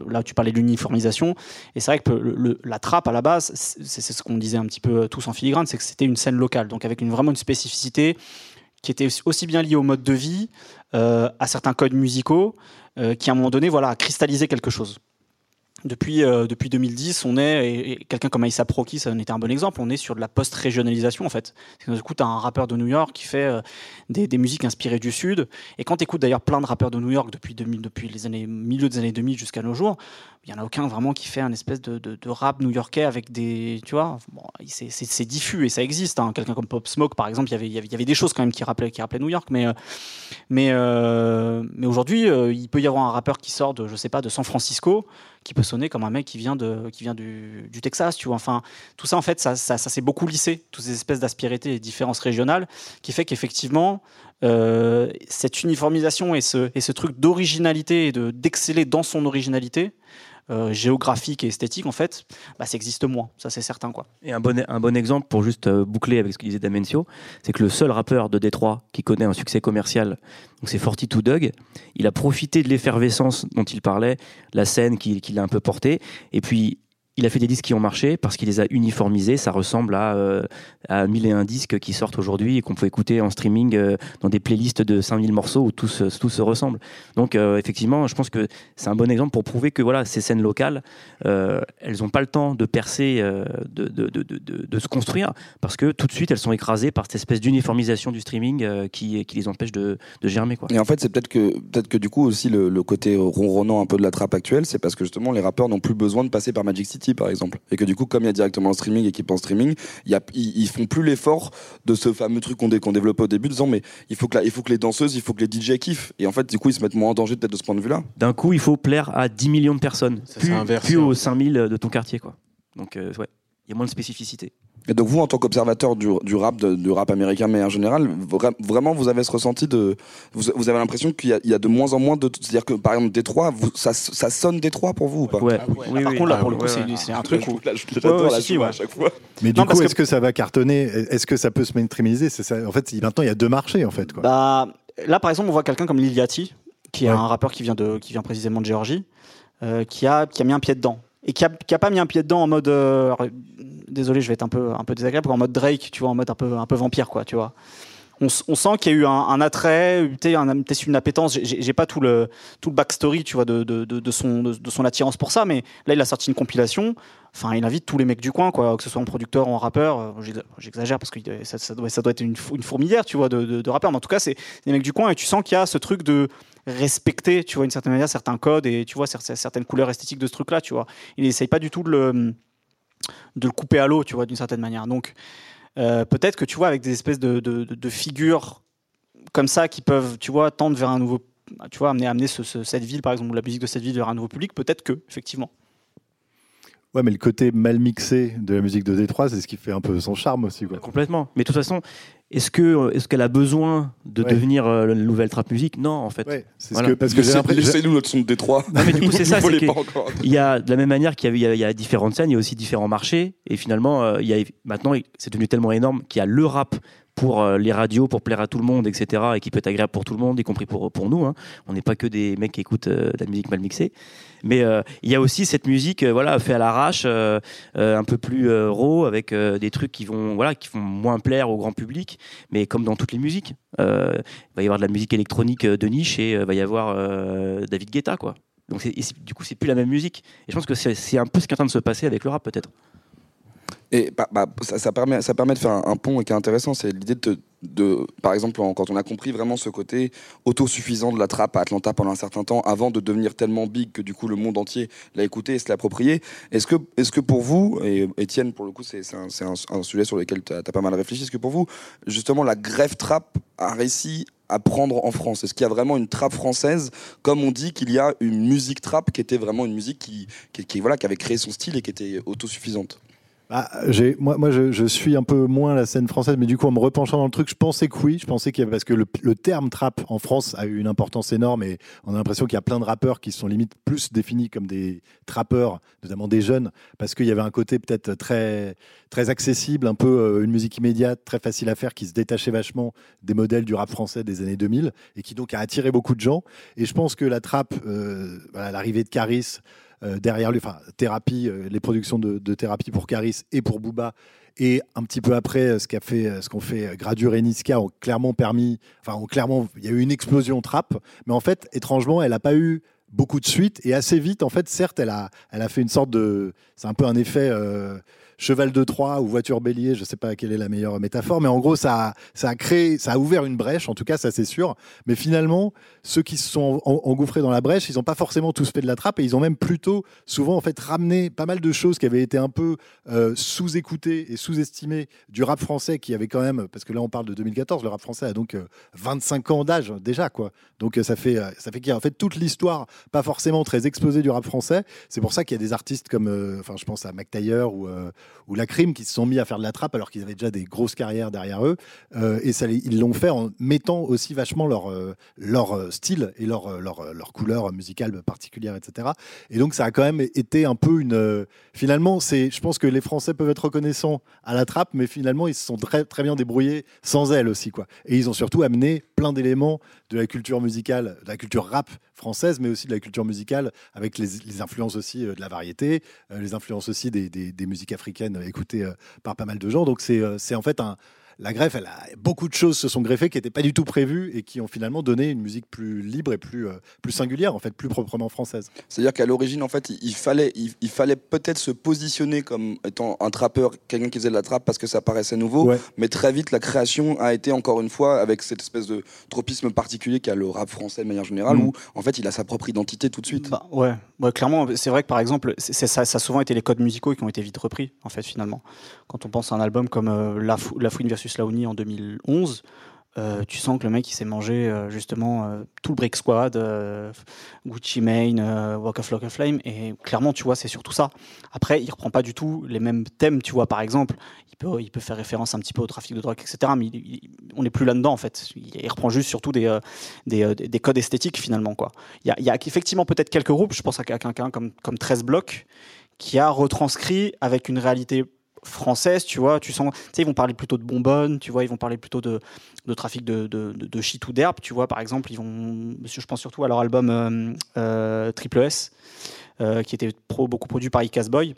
Speaker 7: Là, tu parlais de l'uniformisation et c'est vrai que le- le- la trappe à la base, c'est ce qu'on disait un petit peu tous en filigrane, c'est que c'était une scène locale, donc avec une, vraiment une spécificité qui était aussi- aussi bien liée au mode de vie, euh, à certains codes musicaux, euh, qui à un moment donné, voilà, a cristallisé quelque chose depuis, euh, depuis 2010, on est, et, quelqu'un comme Aïssa Proki, ça en était un bon exemple, on est sur de la post-régionalisation en fait. Du coup, tu as un rappeur de New York qui fait euh, des, des musiques inspirées du Sud. Et quand tu écoutes d'ailleurs plein de rappeurs de New York depuis, 2000, depuis les années, milieu des années 2000 jusqu'à nos jours, il n'y en a aucun vraiment qui fait un espèce de, de- rap new-yorkais avec des. Tu vois, bon, c'est- diffus et ça existe. hein. Quelqu'un comme Pop Smoke, par exemple, il y avait- y avait- des choses quand même qui rappelaient, qui rappelaient New York, mais. euh, mais, mais aujourd'hui, il peut y avoir un rappeur qui sort de, je sais pas, de San Francisco, qui peut sonner comme un mec qui vient, de, qui vient du, du Texas, tu vois. Enfin, tout ça, en fait, ça, ça, s'est beaucoup lissé, toutes ces espèces d'aspérités et différences régionales, qui fait qu'effectivement, euh, cette uniformisation et ce, et ce truc d'originalité et de, d'exceller dans son originalité, euh, géographique et esthétique, en fait, bah, ça existe moins, ça c'est certain, quoi.
Speaker 4: Et un bon, un bon exemple pour juste euh, boucler avec ce que disait Damencio, c'est que le seul rappeur de Détroit qui connaît un succès commercial, c'est 42 Doug, il a profité de l'effervescence dont il parlait, la scène qui, qui l'a un peu porté, et puis il a fait des disques qui ont marché parce qu'il les a uniformisés. Ça ressemble à, euh, à 1001 disques qui sortent aujourd'hui et qu'on peut écouter en streaming euh, dans des playlists de 5000 morceaux où tous, euh, tous se ressemblent. Donc euh, effectivement, je pense que c'est un bon exemple pour prouver que voilà, ces scènes locales, elles n'ont pas le temps de percer, de, de, de, de, se construire parce que tout de suite elles sont écrasées par cette espèce d'uniformisation du streaming qui, qui les empêche de, germer.
Speaker 3: Et en fait, c'est peut-être que, peut-être que du coup aussi le, le côté ronronnant un peu de la trappe actuelle, c'est parce que justement les rappeurs n'ont plus besoin de passer par Magic City par exemple. Et que du coup, comme il y a directement le streaming et qu'ils pensent streaming, il y a, ils, ils font plus l'effort de ce fameux truc qu'on dé- qu'on développait au début, disant mais il faut, que la- il faut que les danseuses, il faut que les DJ kiffent. Et en fait, du coup, ils se mettent moins en danger peut-être de ce point de vue-là.
Speaker 4: D'un coup, il faut plaire à 10 millions de personnes,
Speaker 5: Ça
Speaker 4: plus, plus
Speaker 5: en
Speaker 4: aux
Speaker 5: fait.
Speaker 4: 5000 de ton quartier. Quoi. Donc euh, ouais, il y a moins de spécificité.
Speaker 3: Et donc vous, en tant qu'observateur du, du rap, de- du rap américain, mais en général, vra- vraiment, vous avez ce ressenti de, vous, vous avez l'impression qu'il y, a- il y a de moins en moins de, c'est-à-dire que par exemple Détroit, vous, ça, ça sonne Détroit pour vous ou pas?
Speaker 4: Ouais.
Speaker 5: Ah ouais.
Speaker 4: Oui,
Speaker 7: Par
Speaker 4: oui,
Speaker 7: contre, là,
Speaker 4: ouais,
Speaker 7: pour le coup,
Speaker 4: ouais,
Speaker 7: c'est un truc où. Ouais, ouais,
Speaker 3: la
Speaker 7: si,
Speaker 3: à chaque fois.
Speaker 6: Mais du
Speaker 7: Non,
Speaker 6: coup, est-ce que ça va cartonner? Est-ce que ça peut se mainstreamiser? C'est ça. En fait, il- maintenant, il y a deux marchés, en fait. Quoi.
Speaker 7: Bah, là, par exemple, on voit quelqu'un comme Lil Yachty, qui est
Speaker 6: Ouais.
Speaker 7: un rappeur qui vient, de, qui vient précisément de Géorgie. euh, qui, a, qui a mis un pied dedans. Et qui a, pas mis un pied dedans en mode. euh, désolé, je vais être un peu, un peu désagréable, en mode Drake, tu vois, en mode un peu, un peu vampire, quoi, tu vois. On, sent qu'il y a eu un, un attrait, un- une appétence. J'ai- pas tout le, tout le backstory, tu vois, de, de, de, son, de, son attirance pour ça, mais là, il a sorti une compilation. Enfin, il invite tous les mecs du coin, quoi, que ce soit en producteur en rappeur. Euh, j'exa- J'exagère parce que il- ça, doit, être une, fou- une fourmilière, tu vois, de, rappeurs. Mais en tout cas, c'est des mecs du coin et tu sens qu'il y a ce truc de respecter, tu vois, d'une certaine manière, certains codes et tu vois, cer- certaines couleurs esthétiques de ce truc-là, tu vois. Il essaye pas du tout de le, de le couper à l'eau, tu vois, d'une certaine manière. Donc, euh, peut-être que tu vois, avec des espèces de, de, de- de figures comme ça qui peuvent, tu vois, tendre vers un nouveau, tu vois, amener, amener ce- ce- cette ville, par exemple, ou la musique de cette ville vers un nouveau public, peut-être que, effectivement.
Speaker 6: Ouais, mais le côté mal mixé de la musique de Détroit, c'est ce qui fait un peu son charme aussi. Quoi.
Speaker 4: Complètement. Mais de toute façon, est-ce que est-ce qu'elle a besoin de
Speaker 6: Ouais.
Speaker 4: devenir euh, la nouvelle trap musique Non, en fait.
Speaker 6: Ouais, c'est ce que, parce que j'ai l'impression.
Speaker 3: Laissez-nous notre son de Détroit.
Speaker 4: Non, mais du coup, c'est ça, c'est. Il y a de la même manière qu'il y, avait- il y a, il y a différentes scènes, il y a aussi différents marchés. Et finalement, euh, il y a, maintenant, c'est devenu tellement énorme qu'il y a le rap pour euh, les radios, pour plaire à tout le monde, etc. Et qui peut être agréable pour tout le monde, y compris pour, pour nous. hein. On n'est pas que des mecs qui écoutent euh, de la musique mal mixée. Mais euh, il y a aussi cette musique, euh, voilà, fait à l'arrache, euh, un peu plus raw, avec des trucs qui vont, voilà, qui vont moins plaire au grand public. Mais comme dans toutes les musiques, il va y avoir de la musique électronique de niche et il va y avoir David Guetta, quoi. Donc du coup, c'est plus la même musique. Et je pense que c'est un peu ce qui est en train de se passer avec le rap, peut-être.
Speaker 3: Et bah, bah, ça, permet, de faire un, un pont qui est intéressant, c'est l'idée de, te- par exemple, quand on a compris vraiment ce côté autosuffisant de la trappe à Atlanta pendant un certain temps, avant de devenir tellement big que du coup le monde entier l'a écouté et se l'a approprié. Est-ce que, est-ce que pour vous, et Étienne, pour le coup, c'est, un, sujet sur lequel tu as, pas mal réfléchi, est-ce que pour vous, justement, la grève trap a réussi à prendre en France? Est-ce qu'il y a vraiment une trappe française, comme on dit qu'il y a une musique trap qui était vraiment une musique qui, voilà, qui avait créé son style et qui était autosuffisante
Speaker 6: Ah, moi, moi je, suis un peu moins la scène française, mais du coup, en me repenchant dans le truc, je pensais que oui. Je pensais qu'il y avait, parce que le, le terme trap en France a eu une importance énorme et on a l'impression qu'il y a plein de rappeurs qui sont limite plus définis comme des trappeurs, notamment des jeunes, parce qu'il y avait un côté peut-être très, très accessible, un peu euh, une musique immédiate, très facile à faire, qui se détachait vachement des modèles du rap français des années 2000 et qui donc a attiré beaucoup de gens. Et je pense que la trappe, euh, l'arrivée de Caris, euh, derrière lui, enfin, thérapie, euh, les productions de, thérapie pour Caris et pour Booba. Et un petit peu après, euh, ce qu'a fait, ce qu'ont fait Gradure et Niska ont clairement permis, enfin, ont clairement, il y a eu une explosion trap, mais en fait, étrangement, elle n'a pas eu beaucoup de suite et assez vite, en fait, certes, elle a, elle a fait une sorte de, c'est un peu un effet cheval de Troie ou voiture bélier, je sais pas quelle est la meilleure métaphore, mais en gros, ça, a- ça a créé, ça a ouvert une brèche, en tout cas, ça c'est sûr. Mais finalement, ceux qui se sont en- engouffrés dans la brèche, ils n'ont pas forcément tous fait de la trappe et ils ont même plutôt souvent en fait ramené pas mal de choses qui avaient été un peu euh, sous-écoutées et sous-estimées du rap français qui avait quand même, parce que là on parle de 2014, le rap français a donc euh, 25 ans d'âge déjà quoi. Donc euh, ça fait euh, ça fait qu'il y a en fait toute l'histoire pas forcément très exposée du rap français. C'est pour ça qu'il y a des artistes comme, euh, enfin je pense à Mac Taylor ou euh, ou La Crime qui se sont mis à faire de la trappe alors qu'ils avaient déjà des grosses carrières derrière eux. Euh, et ils l'ont fait en mettant aussi vachement leur, euh, euh, style et leur, leur, leur couleur musicale particulière, etc. Et donc ça a quand même été un peu une... finalement, je pense que les Français peuvent être reconnaissants à la trappe, mais finalement, ils se sont très, très bien débrouillés sans elle aussi. Quoi. Et ils ont surtout amené plein d'éléments de la culture musicale, de la culture rap française, mais aussi de la culture musicale, avec les, influences aussi de la variété, les influences aussi des musiques africaines euh, écoutées euh, par pas mal de gens. Donc c'est euh, c'est en fait un... La greffe, elle a, beaucoup de choses se sont greffées qui n'étaient pas du tout prévues et qui ont finalement donné une musique plus libre et plus, euh, plus singulière, en fait, plus proprement française.
Speaker 3: C'est-à-dire qu'à l'origine, en fait, il, fallait, il, il fallait peut-être se positionner comme étant un trappeur, quelqu'un qui faisait de la trappe parce que ça paraissait nouveau.
Speaker 6: Ouais.
Speaker 3: Mais très vite, la création a été encore une fois avec cette espèce de tropisme particulier qu'a le rap français de manière générale,
Speaker 6: Mm.
Speaker 3: où en fait, il a sa propre identité tout de suite.
Speaker 7: Bah, ouais. ouais, clairement, c'est vrai que par exemple, ça, ça a souvent été les codes musicaux qui ont été vite repris, en fait, finalement. Quand on pense à un album comme euh, La, Fou- La Fouine versus Laouni en 2011, euh, tu sens que le mec il s'est mangé euh, justement euh, tout le Brick Squad, Gucci Mane, Walk of Lock of Flame, et clairement, tu vois, c'est surtout ça. Après, il reprend pas du tout les mêmes thèmes, tu vois, par exemple, il peut, il peut faire référence un petit peu au trafic de drogue, etc., mais on n'est plus là-dedans, en fait. Il, reprend juste surtout des, des, des codes esthétiques, finalement, quoi. Il y a, y a effectivement peut-être quelques groupes, je pense à quelqu'un comme, comme 13 blocs, qui a retranscrit avec une réalité française, tu vois, tu sens, tu sais, ils vont parler plutôt de bonbonnes, tu vois, ils vont parler plutôt de, de trafic de, de, shit ou d'herbe, tu vois, par exemple, ils vont, je pense surtout à leur album euh, euh, Triple S, euh, qui était pro- beaucoup produit par Icas Boy.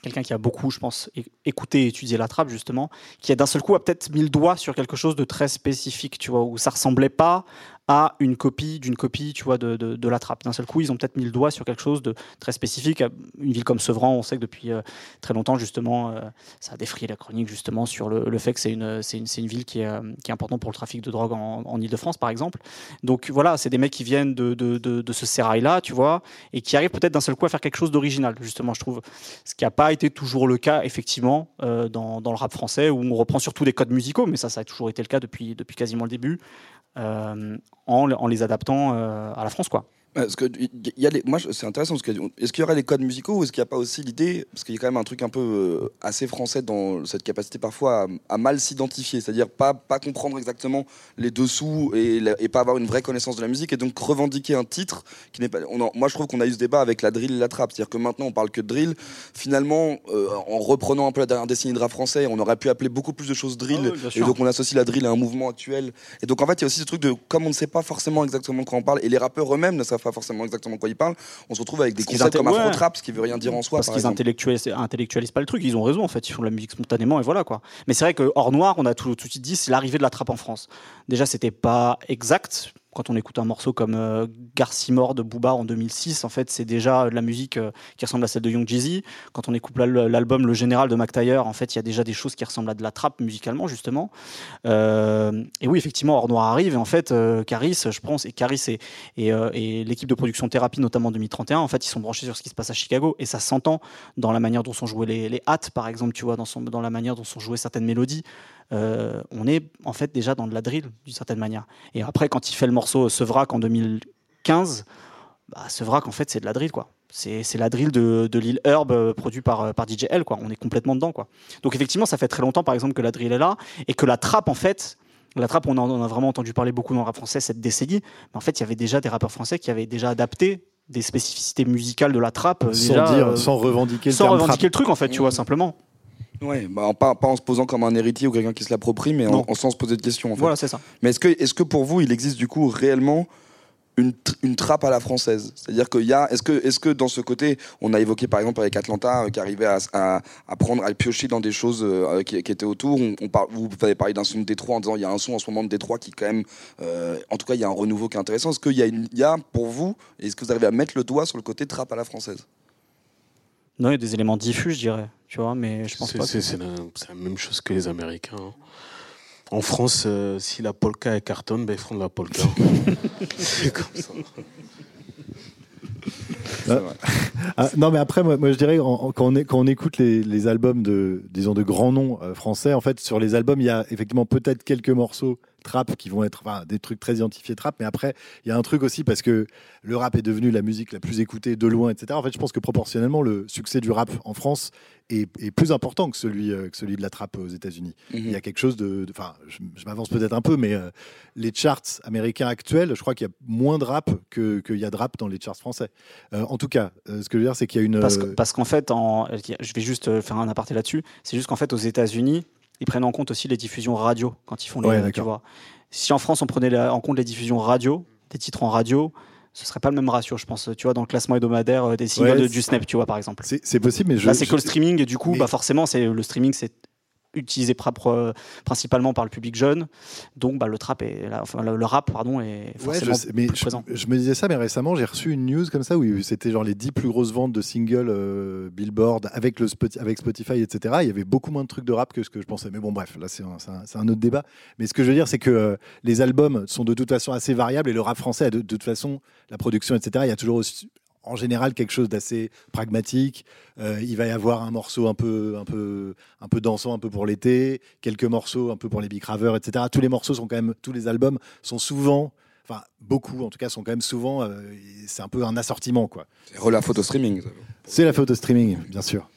Speaker 7: Quelqu'un qui a beaucoup, je pense, écouté et étudié la trappe, justement, qui a d'un seul coup a peut-être mis le doigt sur quelque chose de très spécifique, tu vois, où ça ressemblait pas à une copie d'une copie, tu vois, de, de, la trappe. D'un seul coup, ils ont peut-être mis le doigt sur quelque chose de très spécifique. Une ville comme Sevran, on sait que depuis euh, très longtemps, justement, euh, ça a défrayé la chronique, justement, sur le, fait que c'est une, c'est une, une ville qui est, euh, qui est importante pour le trafic de drogue en, en Ile-de-France, par exemple. Donc voilà, c'est des mecs qui viennent de, de, ce sérail-là, tu vois, et qui arrivent peut-être d'un seul coup à faire quelque chose d'original, justement, je trouve. Ce qui n'a pas été toujours le cas, effectivement, dans, dans le rap français, où on reprend surtout des codes musicaux, mais ça, ça a toujours été le cas depuis, depuis quasiment le début, en, en les adaptant euh, à la France, quoi.
Speaker 3: Parce que il y a les, moi, c'est intéressant parce que est-ce qu'il y aurait les codes musicaux ou est-ce qu'il n'y a pas aussi l'idée, parce qu'il y a quand même un truc un peu euh, assez français dans cette capacité parfois à, à mal s'identifier, c'est-à-dire pas pas comprendre exactement les dessous et, et pas avoir une vraie connaissance de la musique et donc revendiquer un titre qui n'est pas. on en- moi, je trouve qu'on a eu ce débat avec la drill et la trap, c'est-à-dire que maintenant on parle que de drill. Finalement, euh, en reprenant un peu la dernière décennie de rap français, on aurait pu appeler beaucoup plus de choses drill.
Speaker 7: Ah
Speaker 3: et donc on associe la drill à un mouvement actuel. Et donc en fait, il y a aussi ce truc de comme on ne sait pas forcément exactement de quoi on parle et les rappeurs eux-mêmes ne savent pas forcément exactement de quoi ils parlent, on se retrouve avec des concepts comme
Speaker 7: ouais.
Speaker 3: afro-trap, ce qui veut rien dire en soi.
Speaker 7: Parce
Speaker 3: par
Speaker 7: qu'ils intellectualisent, intellectualisent pas le truc, ils ont raison en fait, ils font de la musique spontanément et voilà quoi. Mais c'est vrai que hors noir, on a tout, tout de suite dit c'est l'arrivée de la trappe en France. Déjà, c'était pas exact. Quand on écoute un morceau comme euh, Garcimore de Booba en 2006, en fait, c'est déjà de la musique euh, qui ressemble à celle de Young Jeezy. Quand on écoute l'al- l'album Le Général de McTayer, en fait, il y a déjà des choses qui ressemblent à de la trappe musicalement, justement. Euh, et oui, effectivement, Hors Noir arrive. Et en fait, euh, Caris, je pense, et Caris et, euh, l'équipe de production Thérapie, notamment en 2031, en fait, ils sont branchés sur ce qui se passe à Chicago. Et ça s'entend dans la manière dont sont jouées les, les hâtes, par exemple, tu vois, dans la manière dont sont jouées certaines mélodies. Euh, on est en fait déjà dans de la drill, d'une certaine manière. Et après, quand il fait le morceau Sevrac en 2015, bah, Sevrac, en fait, c'est de la drill, quoi. C'est c'est la drill de, de Lil Herb euh, produit par, euh, par DJ L, quoi. On est complètement dedans, quoi. Donc, effectivement, ça fait très longtemps, par exemple, que la drill est là et que la trappe, en fait, la trappe, on en on a vraiment entendu parler beaucoup dans le rap français cette décennie. Mais en fait, il y avait déjà des rappeurs français qui avaient déjà adapté des spécificités musicales de la trappe.
Speaker 6: Sans,
Speaker 7: déjà,
Speaker 6: dire,
Speaker 7: euh,
Speaker 6: sans revendiquer le
Speaker 7: sans
Speaker 6: terme
Speaker 7: revendiquer
Speaker 6: trap.
Speaker 7: le truc, en fait, tu vois, simplement.
Speaker 3: Ouais, bah, pas, pas en se posant comme un héritier ou quelqu'un qui se l'approprie, mais en, en sans se poser de questions. En fait.
Speaker 7: Voilà, c'est ça.
Speaker 3: Mais est-ce que, est que pour vous, il existe du coup réellement une, une trappe à la française? C'est-à-dire qu'il y a, est-ce que, est que dans ce côté, on a évoqué par exemple avec Atlanta euh, qui arrivait à, à, à prendre, à piocher dans des choses euh, qui, qui étaient autour. On, on vous avez parlé d'un son de Détroit en disant il y a un son en ce moment de Détroit qui quand même, euh, en tout cas, il y a un renouveau qui est intéressant. Est-ce qu'il y y a pour vous, est-ce que vous arrivez à mettre le doigt sur le côté trappe à la française?
Speaker 7: Non, il y a des éléments diffus, je dirais. Tu vois, mais je pense
Speaker 5: C'est
Speaker 7: pas.
Speaker 5: c'est-
Speaker 7: que-
Speaker 5: la, même chose que les Américains. hein. En France, euh, si la polka est cartonne, ben, ils font de la polka. c'est comme ça.
Speaker 6: Ah, non, mais après, moi, moi, je dirais, en- quand, on est- quand on écoute les, les albums de, disons, de grands noms euh, français, en fait, sur les albums, il y a effectivement peut-être quelques morceaux trap qui vont être enfin, des trucs très identifiés trap, mais après, il y a un truc aussi parce que le rap est devenu la musique la plus écoutée de loin, etc. En fait, je pense que proportionnellement, le succès du rap en France est, est plus important que celui, euh, que celui de la trappe aux États-Unis. Il y a quelque chose de. Enfin, je, je m'avance peut-être un peu, mais euh, les charts américains actuels, je crois qu'il y a moins de rap que- qu'il y a de rap dans les charts français. Euh, en tout cas, ce que je veux dire, c'est qu'il y a une.
Speaker 7: Parce que- parce qu'en fait, en, je vais juste euh, faire un aparté là-dessus. C'est juste qu'en fait, aux États-Unis, ils prennent en compte aussi les diffusions radio quand ils font les.
Speaker 6: Ouais,
Speaker 7: tu vois. Si en France, on prenait la- en compte les diffusions radio, des titres en radio, ce serait pas le même ratio, je pense. Tu vois, dans le classement hebdomadaire euh, des singles
Speaker 6: Ouais,
Speaker 7: de,
Speaker 6: c'est-
Speaker 7: du Snap, tu vois, par exemple.
Speaker 6: c'est c'est possible, mais je.
Speaker 7: Là, c'est
Speaker 6: je-
Speaker 7: que le streaming, et du coup,
Speaker 6: mais-
Speaker 7: bah, forcément, c'est le streaming, c'est utilisé principalement par le public jeune. Donc, bah, le trap est, là- enfin, le, rap, pardon, est
Speaker 6: Ouais,
Speaker 7: forcément
Speaker 6: je, sais, mais
Speaker 7: plus
Speaker 6: je,
Speaker 7: présent.
Speaker 6: je me disais ça, mais récemment j'ai reçu une news comme ça où c'était genre les 10 plus grosses ventes de singles euh, Billboard avec, le Spoti- avec Spotify, etc. Il y avait beaucoup moins de trucs de rap que ce que je pensais. Mais bon, bref, là c'est un, c'est un- c'est un autre débat. Mais ce que je veux dire, c'est que euh, les albums sont de toute façon assez variables et le rap français, a de, de toute façon, la production, etc., il y a toujours aussi- en général quelque chose d'assez pragmatique. Euh, il va y avoir un morceau un peu, un peu, un peu dansant, un peu pour l'été, quelques morceaux un peu pour les big ravers, etc. Tous les morceaux sont quand même, tous les albums sont souvent, enfin beaucoup en tout cas, sont quand même souvent, euh, c'est un peu un assortiment quoi.
Speaker 3: C'est à photo streaming.
Speaker 6: C'est la photo streaming, bien sûr.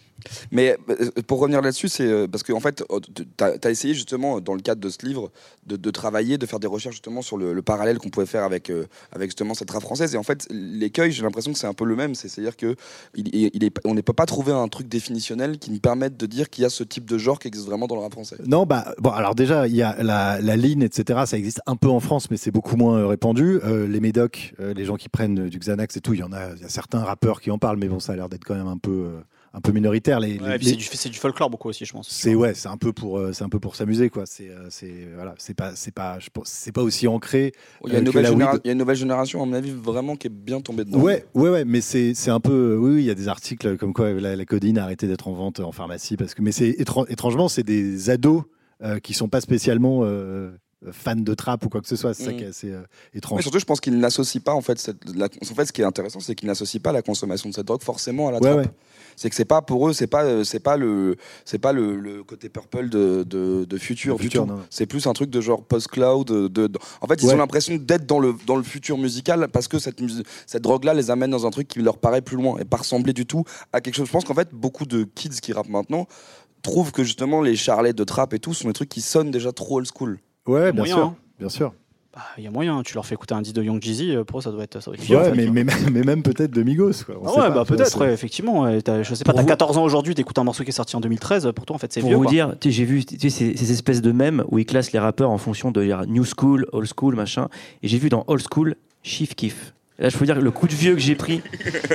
Speaker 3: Mais euh, pour revenir là-dessus, c'est euh, parce que en fait, tu as, essayé justement dans le cadre de ce livre de, travailler, de faire des recherches justement sur le, le parallèle qu'on pouvait faire avec euh, justement cette rap française. Et en fait, l'écueil, j'ai l'impression que c'est un peu le même, c'est-à-dire que il, il peut pas trouver un truc définitionnel qui nous permette de dire qu'il y a ce type de genre qui existe vraiment dans le rap français.
Speaker 6: Non, bah bon, alors déjà, il y a la, ligne, etc. Ça existe un peu en France, mais c'est beaucoup moins répandu. Les médocs, les gens qui prennent du Xanax et tout, il y en a, y a certains rappeurs qui en parlent, mais bon, ça a l'air d'être quand même un peu. Un peu minoritaire les,
Speaker 7: Ouais, c'est du, c'est du folklore beaucoup aussi, je pense.
Speaker 6: c'est ouais c'est un peu pour euh, c'est un peu pour s'amuser quoi c'est euh, c'est voilà c'est pas c'est pas je pense c'est pas aussi ancré
Speaker 3: Il y, a
Speaker 6: euh,
Speaker 3: une
Speaker 6: que
Speaker 3: nouvelle
Speaker 6: la
Speaker 3: généra-
Speaker 6: weed.
Speaker 3: il y a une nouvelle génération, à mon avis, vraiment qui est bien tombée dedans.
Speaker 6: Ouais, ouais, ouais, mais c'est c'est un peu. Oui, oui, il y a des articles comme quoi la, la codine a arrêté d'être en vente en pharmacie parce que. Mais c'est étran- étrangement, c'est des ados euh, qui sont pas spécialement euh, fans de trap ou quoi que ce soit. C'est ça
Speaker 3: Mm.
Speaker 6: qui est assez euh,
Speaker 3: Mais
Speaker 6: étrange.
Speaker 3: surtout, je pense qu'ils n'associent pas en fait. Cette, la- en fait, ce qui est intéressant, c'est qu'ils n'associent pas la consommation de cette drogue forcément à la
Speaker 6: Ouais,
Speaker 3: trappe.
Speaker 6: ouais.
Speaker 3: C'est que c'est pas pour eux, c'est pas, euh, c'est pas le, c'est pas le, le côté purple de, de, de futur du tout.
Speaker 6: non.
Speaker 3: C'est plus un truc de genre post-cloud. De, de- en fait, ils
Speaker 6: Ouais.
Speaker 3: ont l'impression d'être dans le, dans le futur musical parce que cette, cette drogue-là les amène dans un truc qui leur paraît plus loin et pas ressembler du tout à quelque chose. Je pense qu'en fait, beaucoup de kids qui rappent maintenant trouvent que justement les charlets de trap et tout sont des trucs qui sonnent déjà trop old school.
Speaker 6: Ouais, bien
Speaker 7: moyen,
Speaker 6: sûr,
Speaker 7: hein.
Speaker 6: bien sûr.
Speaker 7: Bah, Il y a moyen, tu leur fais écouter un disque de Young Jeezy, euh, pour eux, ça doit être, ça doit être
Speaker 6: Ouais, mais, mais, mais même peut-être de Migos. Quoi. On
Speaker 7: Ah ouais, bah peut-être, ouais, effectivement. ouais, t'as- je sais pas,
Speaker 4: Pour
Speaker 7: t'as
Speaker 4: vous-
Speaker 7: 14 ans aujourd'hui, t'écoutes un morceau qui est sorti en 2013, pour toi, en fait, c'est
Speaker 4: Pour
Speaker 7: vieux.
Speaker 4: vous
Speaker 7: quoi.
Speaker 4: dire, tu sais, j'ai vu tu sais, ces, ces espèces de mèmes où ils classent les rappeurs en fonction de dire, new school, old school, machin. Et j'ai vu dans old school, Chief Kiff. Là, je peux dire le coup de vieux que j'ai pris,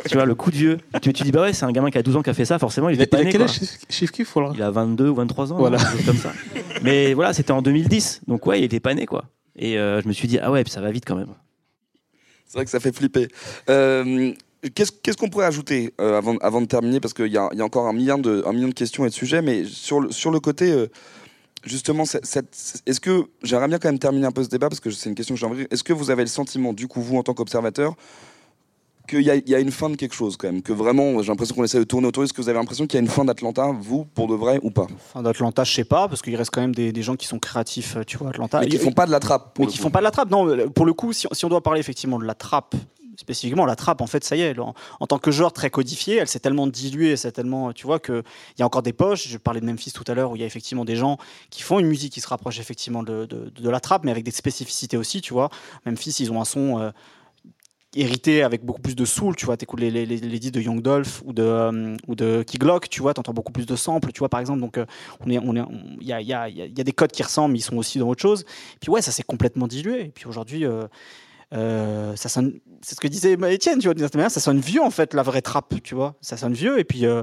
Speaker 4: tu vois, le coup de vieux. Tu, tu dis, bah ouais, c'est un gamin qui a 12 ans qui a fait ça, forcément, il était
Speaker 5: il a
Speaker 4: pas né,
Speaker 5: quel
Speaker 4: quoi.
Speaker 5: âge, Chief Keef, voilà
Speaker 4: Il a 22 ou 23 ans,
Speaker 5: Voilà.
Speaker 4: hein, quelque chose comme ça. Mais voilà, c'était en 2010, donc ouais, il était pas né, quoi. Et euh, je me suis dit, ah ouais, puis ça va vite quand même.
Speaker 3: C'est vrai que ça fait flipper. Euh, Qu'est-ce qu'on pourrait ajouter euh, avant, avant de terminer? Parce qu'il y a, il y a encore un million, de, un million de questions et de sujets, mais sur le, sur le côté, euh, justement, cette- cette- est-ce que, j'aimerais bien quand même terminer un peu ce débat, parce que c'est une question que j'ai envie, est-ce que vous avez le sentiment, du coup, vous, en tant qu'observateur, qu'il y, y a une fin de quelque chose quand même Que vraiment, j'ai l'impression qu'on essaie de tourner autour, est-ce que vous avez l'impression qu'il y a une fin d'Atlanta, vous, pour de vrai ou pas?
Speaker 7: Fin d'Atlanta, je sais pas, parce qu'il reste quand même des, des gens qui sont créatifs, euh, tu vois, Atlanta.
Speaker 3: Mais qui font pas de la trappe.
Speaker 7: mais qui
Speaker 3: coup.
Speaker 7: font pas de la trappe. Non, euh, pour le coup, si, si on doit parler effectivement de la trappe, spécifiquement, la trappe, en fait, ça y est, en, tant que genre très codifié, elle s'est tellement diluée, c'est tellement, tu vois, qu'il y a encore des poches. Je parlais de Memphis tout à l'heure, où il y a effectivement des gens qui font une musique qui se rapproche effectivement de, de, la trappe, mais avec des spécificités aussi, tu vois. Memphis, ils ont un son. euh, hérité avec beaucoup plus de soul, tu vois, t'écoutes les, les, les, disques de Young Dolph ou de, euh, ou de Key Glock, tu vois, t'entends beaucoup plus de samples, tu vois, par exemple, donc euh, on est, on est, il y a, il y, a, il y a- il des codes qui ressemblent, mais ils sont aussi dans autre chose. Puis ouais, ça s'est complètement dilué. Et puis aujourd'hui, euh, euh, ça sonne, c'est ce que disait Étienne, tu vois, d'une certaine manière, ça sonne vieux en fait, la vraie trappe, tu vois, ça sonne vieux. Et puis, euh,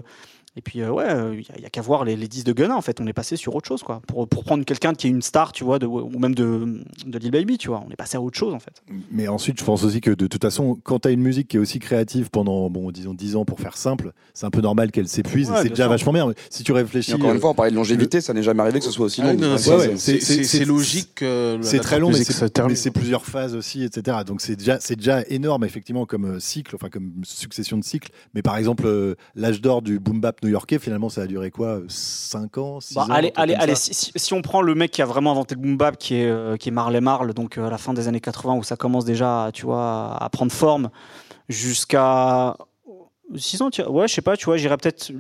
Speaker 7: et puis euh, ouais, il y a, y a qu'à voir les, les disques de Gunna en fait, on est passé sur autre chose quoi. Pour, pour prendre quelqu'un qui est une star, tu vois, de, ou même de, de Lil Baby, tu vois, on est passé à autre chose en fait.
Speaker 6: Mais ensuite, je pense aussi que de toute façon, quand tu as une musique qui est aussi créative pendant, bon, disons 10 ans pour faire simple, c'est un peu normal qu'elle s'épuise.
Speaker 7: Ouais,
Speaker 6: et c'est déjà
Speaker 7: sûr.
Speaker 6: vachement bien. Si tu
Speaker 3: Et
Speaker 6: réfléchis.
Speaker 3: encore une
Speaker 6: euh,
Speaker 3: fois, on parlait de longévité, ça n'est jamais arrivé que ce soit aussi long. Ouais,
Speaker 5: c'est- logique
Speaker 6: C'est très long, mais c'est plusieurs phases aussi, etc. Donc c'est déjà, c'est déjà énorme, effectivement, comme euh, cycle, enfin comme succession de cycles. Mais par exemple, euh, l'âge d'or du boom bap new-yorkais, finalement, ça a duré quoi 5 ans 6
Speaker 7: Bah,
Speaker 6: ans
Speaker 7: allez, allez, allez.
Speaker 6: ça.
Speaker 7: Si, si- si on prend le mec qui a vraiment inventé le boom bap, qui est, euh, qui est Marley Marl, donc euh, à la fin des années 80, où ça commence déjà, tu vois, à prendre forme, jusqu'à 6 ans, ouais, je sais pas, tu vois, j'irais peut-être.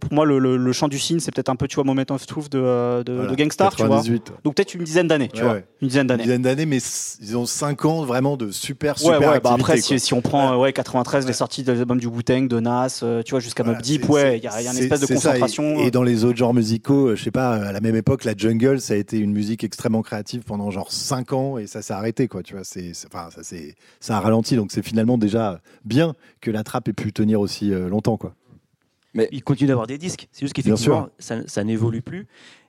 Speaker 7: Pour moi, le, le, le chant du cygne, c'est peut-être un peu, tu vois, Moment of Truth de, euh, de,
Speaker 6: Voilà,
Speaker 7: de Gangstar, tu vois.
Speaker 6: 98, ouais.
Speaker 7: Donc peut-être une dizaine d'années, tu
Speaker 6: Ouais,
Speaker 7: vois.
Speaker 6: ouais.
Speaker 7: Une dizaine
Speaker 6: Une
Speaker 7: d'années.
Speaker 6: dizaine d'années, mais ils ont 5 ans vraiment de super, super
Speaker 7: ouais, bah après, si, si on prend
Speaker 6: Ouais.
Speaker 7: euh, ouais, 93, les sorties de l'album du Wu-Tang, de Nas, euh, tu vois, jusqu'à
Speaker 6: Voilà,
Speaker 7: Mobb Deep, ouais, il y a, il y a une espèce de
Speaker 6: et-
Speaker 7: concentration.
Speaker 6: Et, dans les autres genres musicaux, euh, je sais pas, à la même époque, la jungle, ça a été une musique extrêmement créative pendant genre 5 ans et ça s'est arrêté, quoi. Tu vois, c'est, enfin, ça, ça a ralenti, donc c'est finalement déjà bien que la trappe ait pu tenir aussi euh, longtemps, quoi.
Speaker 4: il continue d'avoir des disques. C'est juste
Speaker 6: Bien
Speaker 4: qu'effectivement, ça, ça n'évolue plus.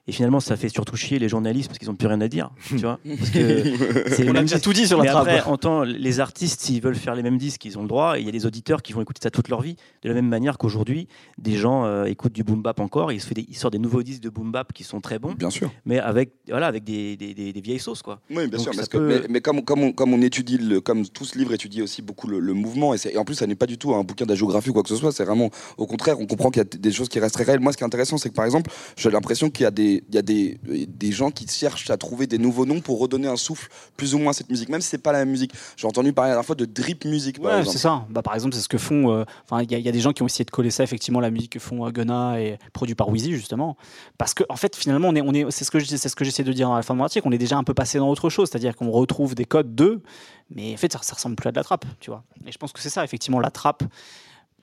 Speaker 4: Et finalement, ça fait surtout chier les journalistes parce qu'ils n'ont plus rien à dire. tu vois Parce que
Speaker 7: On a déjà tout dit sur la
Speaker 4: Mais
Speaker 7: trappe.
Speaker 4: après, en temps, les artistes, s'ils veulent faire les mêmes disques, ils ont le droit. Et il y a des auditeurs qui vont écouter ça toute leur vie. De la même manière qu'aujourd'hui, des gens euh, écoutent du boom bap encore. Et il, se fait des, il sort des nouveaux disques de boom bap qui sont très bons,
Speaker 3: Bien sûr.
Speaker 4: mais avec, voilà, avec des, des, des- des vieilles sauces. Quoi.
Speaker 3: Oui, bien
Speaker 4: Donc
Speaker 3: sûr. que, mais mais comme, comme, on, comme on étudie, le, comme tout ce livre étudie aussi beaucoup le, le mouvement, et, en plus, ça n'est pas du tout un bouquin d'agiographie ou quoi que ce soit, c'est vraiment au contraire, on comprend qu'il y a des choses qui restent très réelles. Moi, ce qui est intéressant, c'est que par exemple, j'ai l'impression qu'il y a des. Des, il y a des, des gens qui cherchent à trouver des nouveaux noms pour redonner un souffle plus ou moins à cette musique, même si c'est pas la même musique. J'ai entendu parler la dernière fois de drip music,
Speaker 7: Ouais, c'est ça. Bah, par exemple, c'est ce que font. euh, Enfin, il y, a- il y a des gens qui ont essayé de coller ça, effectivement, la musique que font euh, Gunna et produit par Wheezy, justement. Parce que, en fait, finalement, on est, on est, c'est ce que c'est ce que j'essaie de dire dans la fin de mon article. On est déjà un peu passé dans autre chose, c'est-à-dire qu'on retrouve des codes d'eux, mais en fait, ça, ça ressemble plus à de la trappe, tu vois. Et je pense que c'est ça, effectivement, la trappe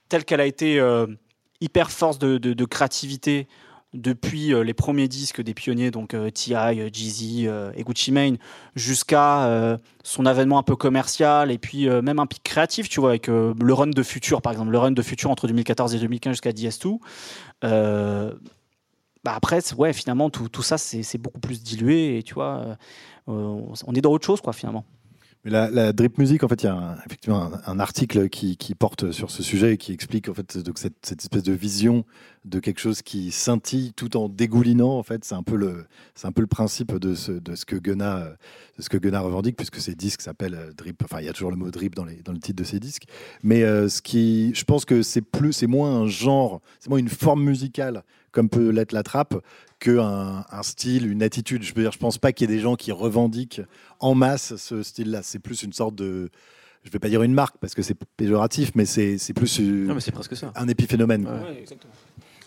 Speaker 7: telle qu'elle a été euh, hyper force de, de- de créativité depuis euh, les premiers disques des pionniers, donc euh, T.I., Jeezy euh, et Gucci Mane, jusqu'à son avènement un peu commercial et puis même un pic créatif, tu vois, avec le run de Future, par exemple, le run de Future entre 2014 et 2015 jusqu'à DS2. Euh, bah après, ouais, finalement, tout, tout ça, c'est beaucoup plus dilué et tu vois, on est dans autre chose, quoi, finalement.
Speaker 6: La, drip music, en fait, il y a un- effectivement un, article qui, porte sur ce sujet et qui explique en fait cette, espèce de vision de quelque chose qui scintille tout en dégoulinant. En fait, c'est un peu le c'est un peu le principe de ce, de ce que Gunna ce que Gunna revendique puisque ses disques s'appellent euh, drip. Enfin, il y a toujours le mot drip dans les dans le titre de ses disques. Mais euh, ce qui, je pense que c'est plus c'est moins un genre, c'est moins une forme musicale comme peut l'être la trappe que un, un style, une attitude. Je veux dire, je pense pas qu'il y ait des gens qui revendiquent en masse ce style-là. C'est plus une sorte de, je vais pas dire une marque parce que c'est péjoratif, mais c'est c'est plus
Speaker 4: Non, mais c'est presque ça.
Speaker 6: un épiphénomène. quoi.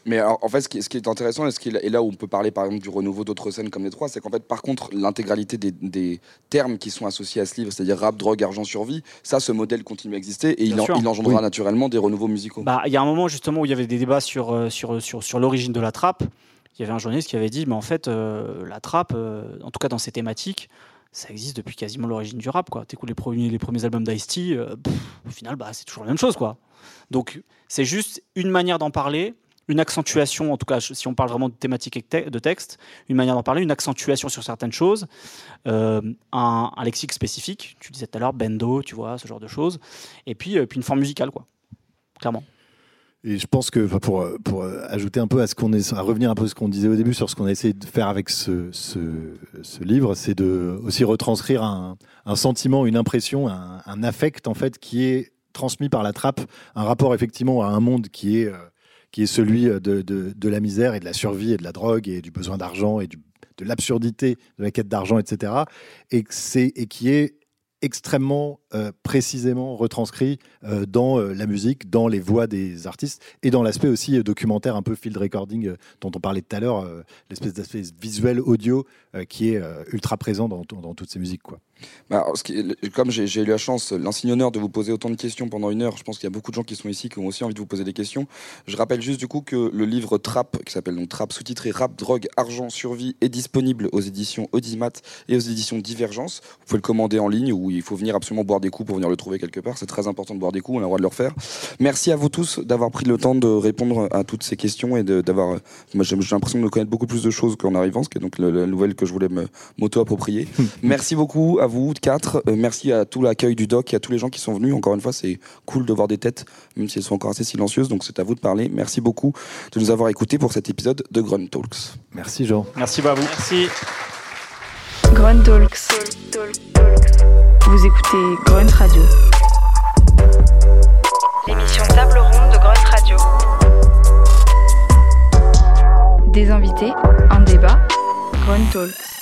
Speaker 3: Mais alors, en fait, ce qui, ce qui est intéressant, et, ce qui est, et là où on peut parler par exemple du renouveau d'autres scènes comme les trois, c'est qu'en fait, par contre, l'intégralité des, des termes qui sont associés à ce livre, c'est-à-dire rap, drogue, argent, survie, ça, ce modèle continue à exister et il, en- il engendrera
Speaker 6: Oui.
Speaker 3: naturellement des renouveaux musicaux.
Speaker 7: Bah, il y a un moment justement où il y avait des débats sur, euh, sur, sur, sur l'origine de la trappe. Il y avait un journaliste qui avait dit, mais en fait, euh, la trappe, euh, en tout cas dans ces thématiques, ça existe depuis quasiment l'origine du rap. T'écoutes les premiers, les premiers albums d'Ice-T, euh, au final, bah, c'est toujours la même chose. quoi. Donc c'est juste une manière d'en parler, une accentuation, en tout cas si on parle vraiment de thématique et de texte, une manière d'en parler, une accentuation sur certaines choses, un, un lexique spécifique, tu disais tout à l'heure, bendo, tu vois, ce genre de choses, et puis, puis une forme musicale, quoi, clairement.
Speaker 6: Et je pense que pour, ajouter un peu à ce qu'on est, à revenir un peu à ce qu'on disait au début sur ce qu'on a essayé de faire avec ce, livre, c'est de aussi retranscrire un, sentiment, une impression, un, affect en fait qui est transmis par la trappe, un rapport effectivement à un monde qui est euh, qui est celui de, la misère et de la survie et de la drogue et du besoin d'argent et de l'absurdité de la quête d'argent, etc. Et, c'est- et qui est extrêmement euh, précisément retranscrit euh, dans euh, la musique, dans les voix des artistes et dans l'aspect aussi documentaire, un peu field recording dont on parlait tout à l'heure, l'espèce d'aspect visuel audio qui est ultra présent dans, dans toutes ces musiques. Quoi.
Speaker 3: Bah, alors, ce qui est- comme j'ai eu la chance, l'insigne honneur de vous poser autant de questions pendant une heure, je pense qu'il y a beaucoup de gens qui sont ici qui ont aussi envie de vous poser des questions. Je rappelle juste du coup que le livre Trap, qui s'appelle donc Trap sous-titré Rap, Drogue, Argent, Survie, est disponible aux éditions Audimat et aux éditions Divergence. Vous pouvez le commander en ligne ou il faut venir absolument boire des coups pour venir le trouver quelque part. C'est très important de boire des coups, on a le droit de le refaire. Merci à vous tous d'avoir pris le temps de répondre à toutes ces questions et d'avoir. J'ai l'impression de connaître beaucoup plus de choses qu'en arrivant, ce qui est donc la, la nouvelle que je voulais m'auto-approprier. merci beaucoup à vous quatre. Euh, merci à tout l'accueil du doc et à tous les gens qui sont venus. Encore une fois, c'est cool de voir des têtes, même si elles sont encore assez silencieuses. Donc c'est à vous de parler. Merci beaucoup de nous avoir écoutés pour cet épisode de Grunt Talks.
Speaker 6: Merci Jean.
Speaker 7: Merci à vous. Merci.
Speaker 1: Grunt Talks. Vous écoutez Grunt Radio.
Speaker 2: L'émission Table Ronde de Grunt Radio.
Speaker 1: Des invités, un débat. Grunt Talks.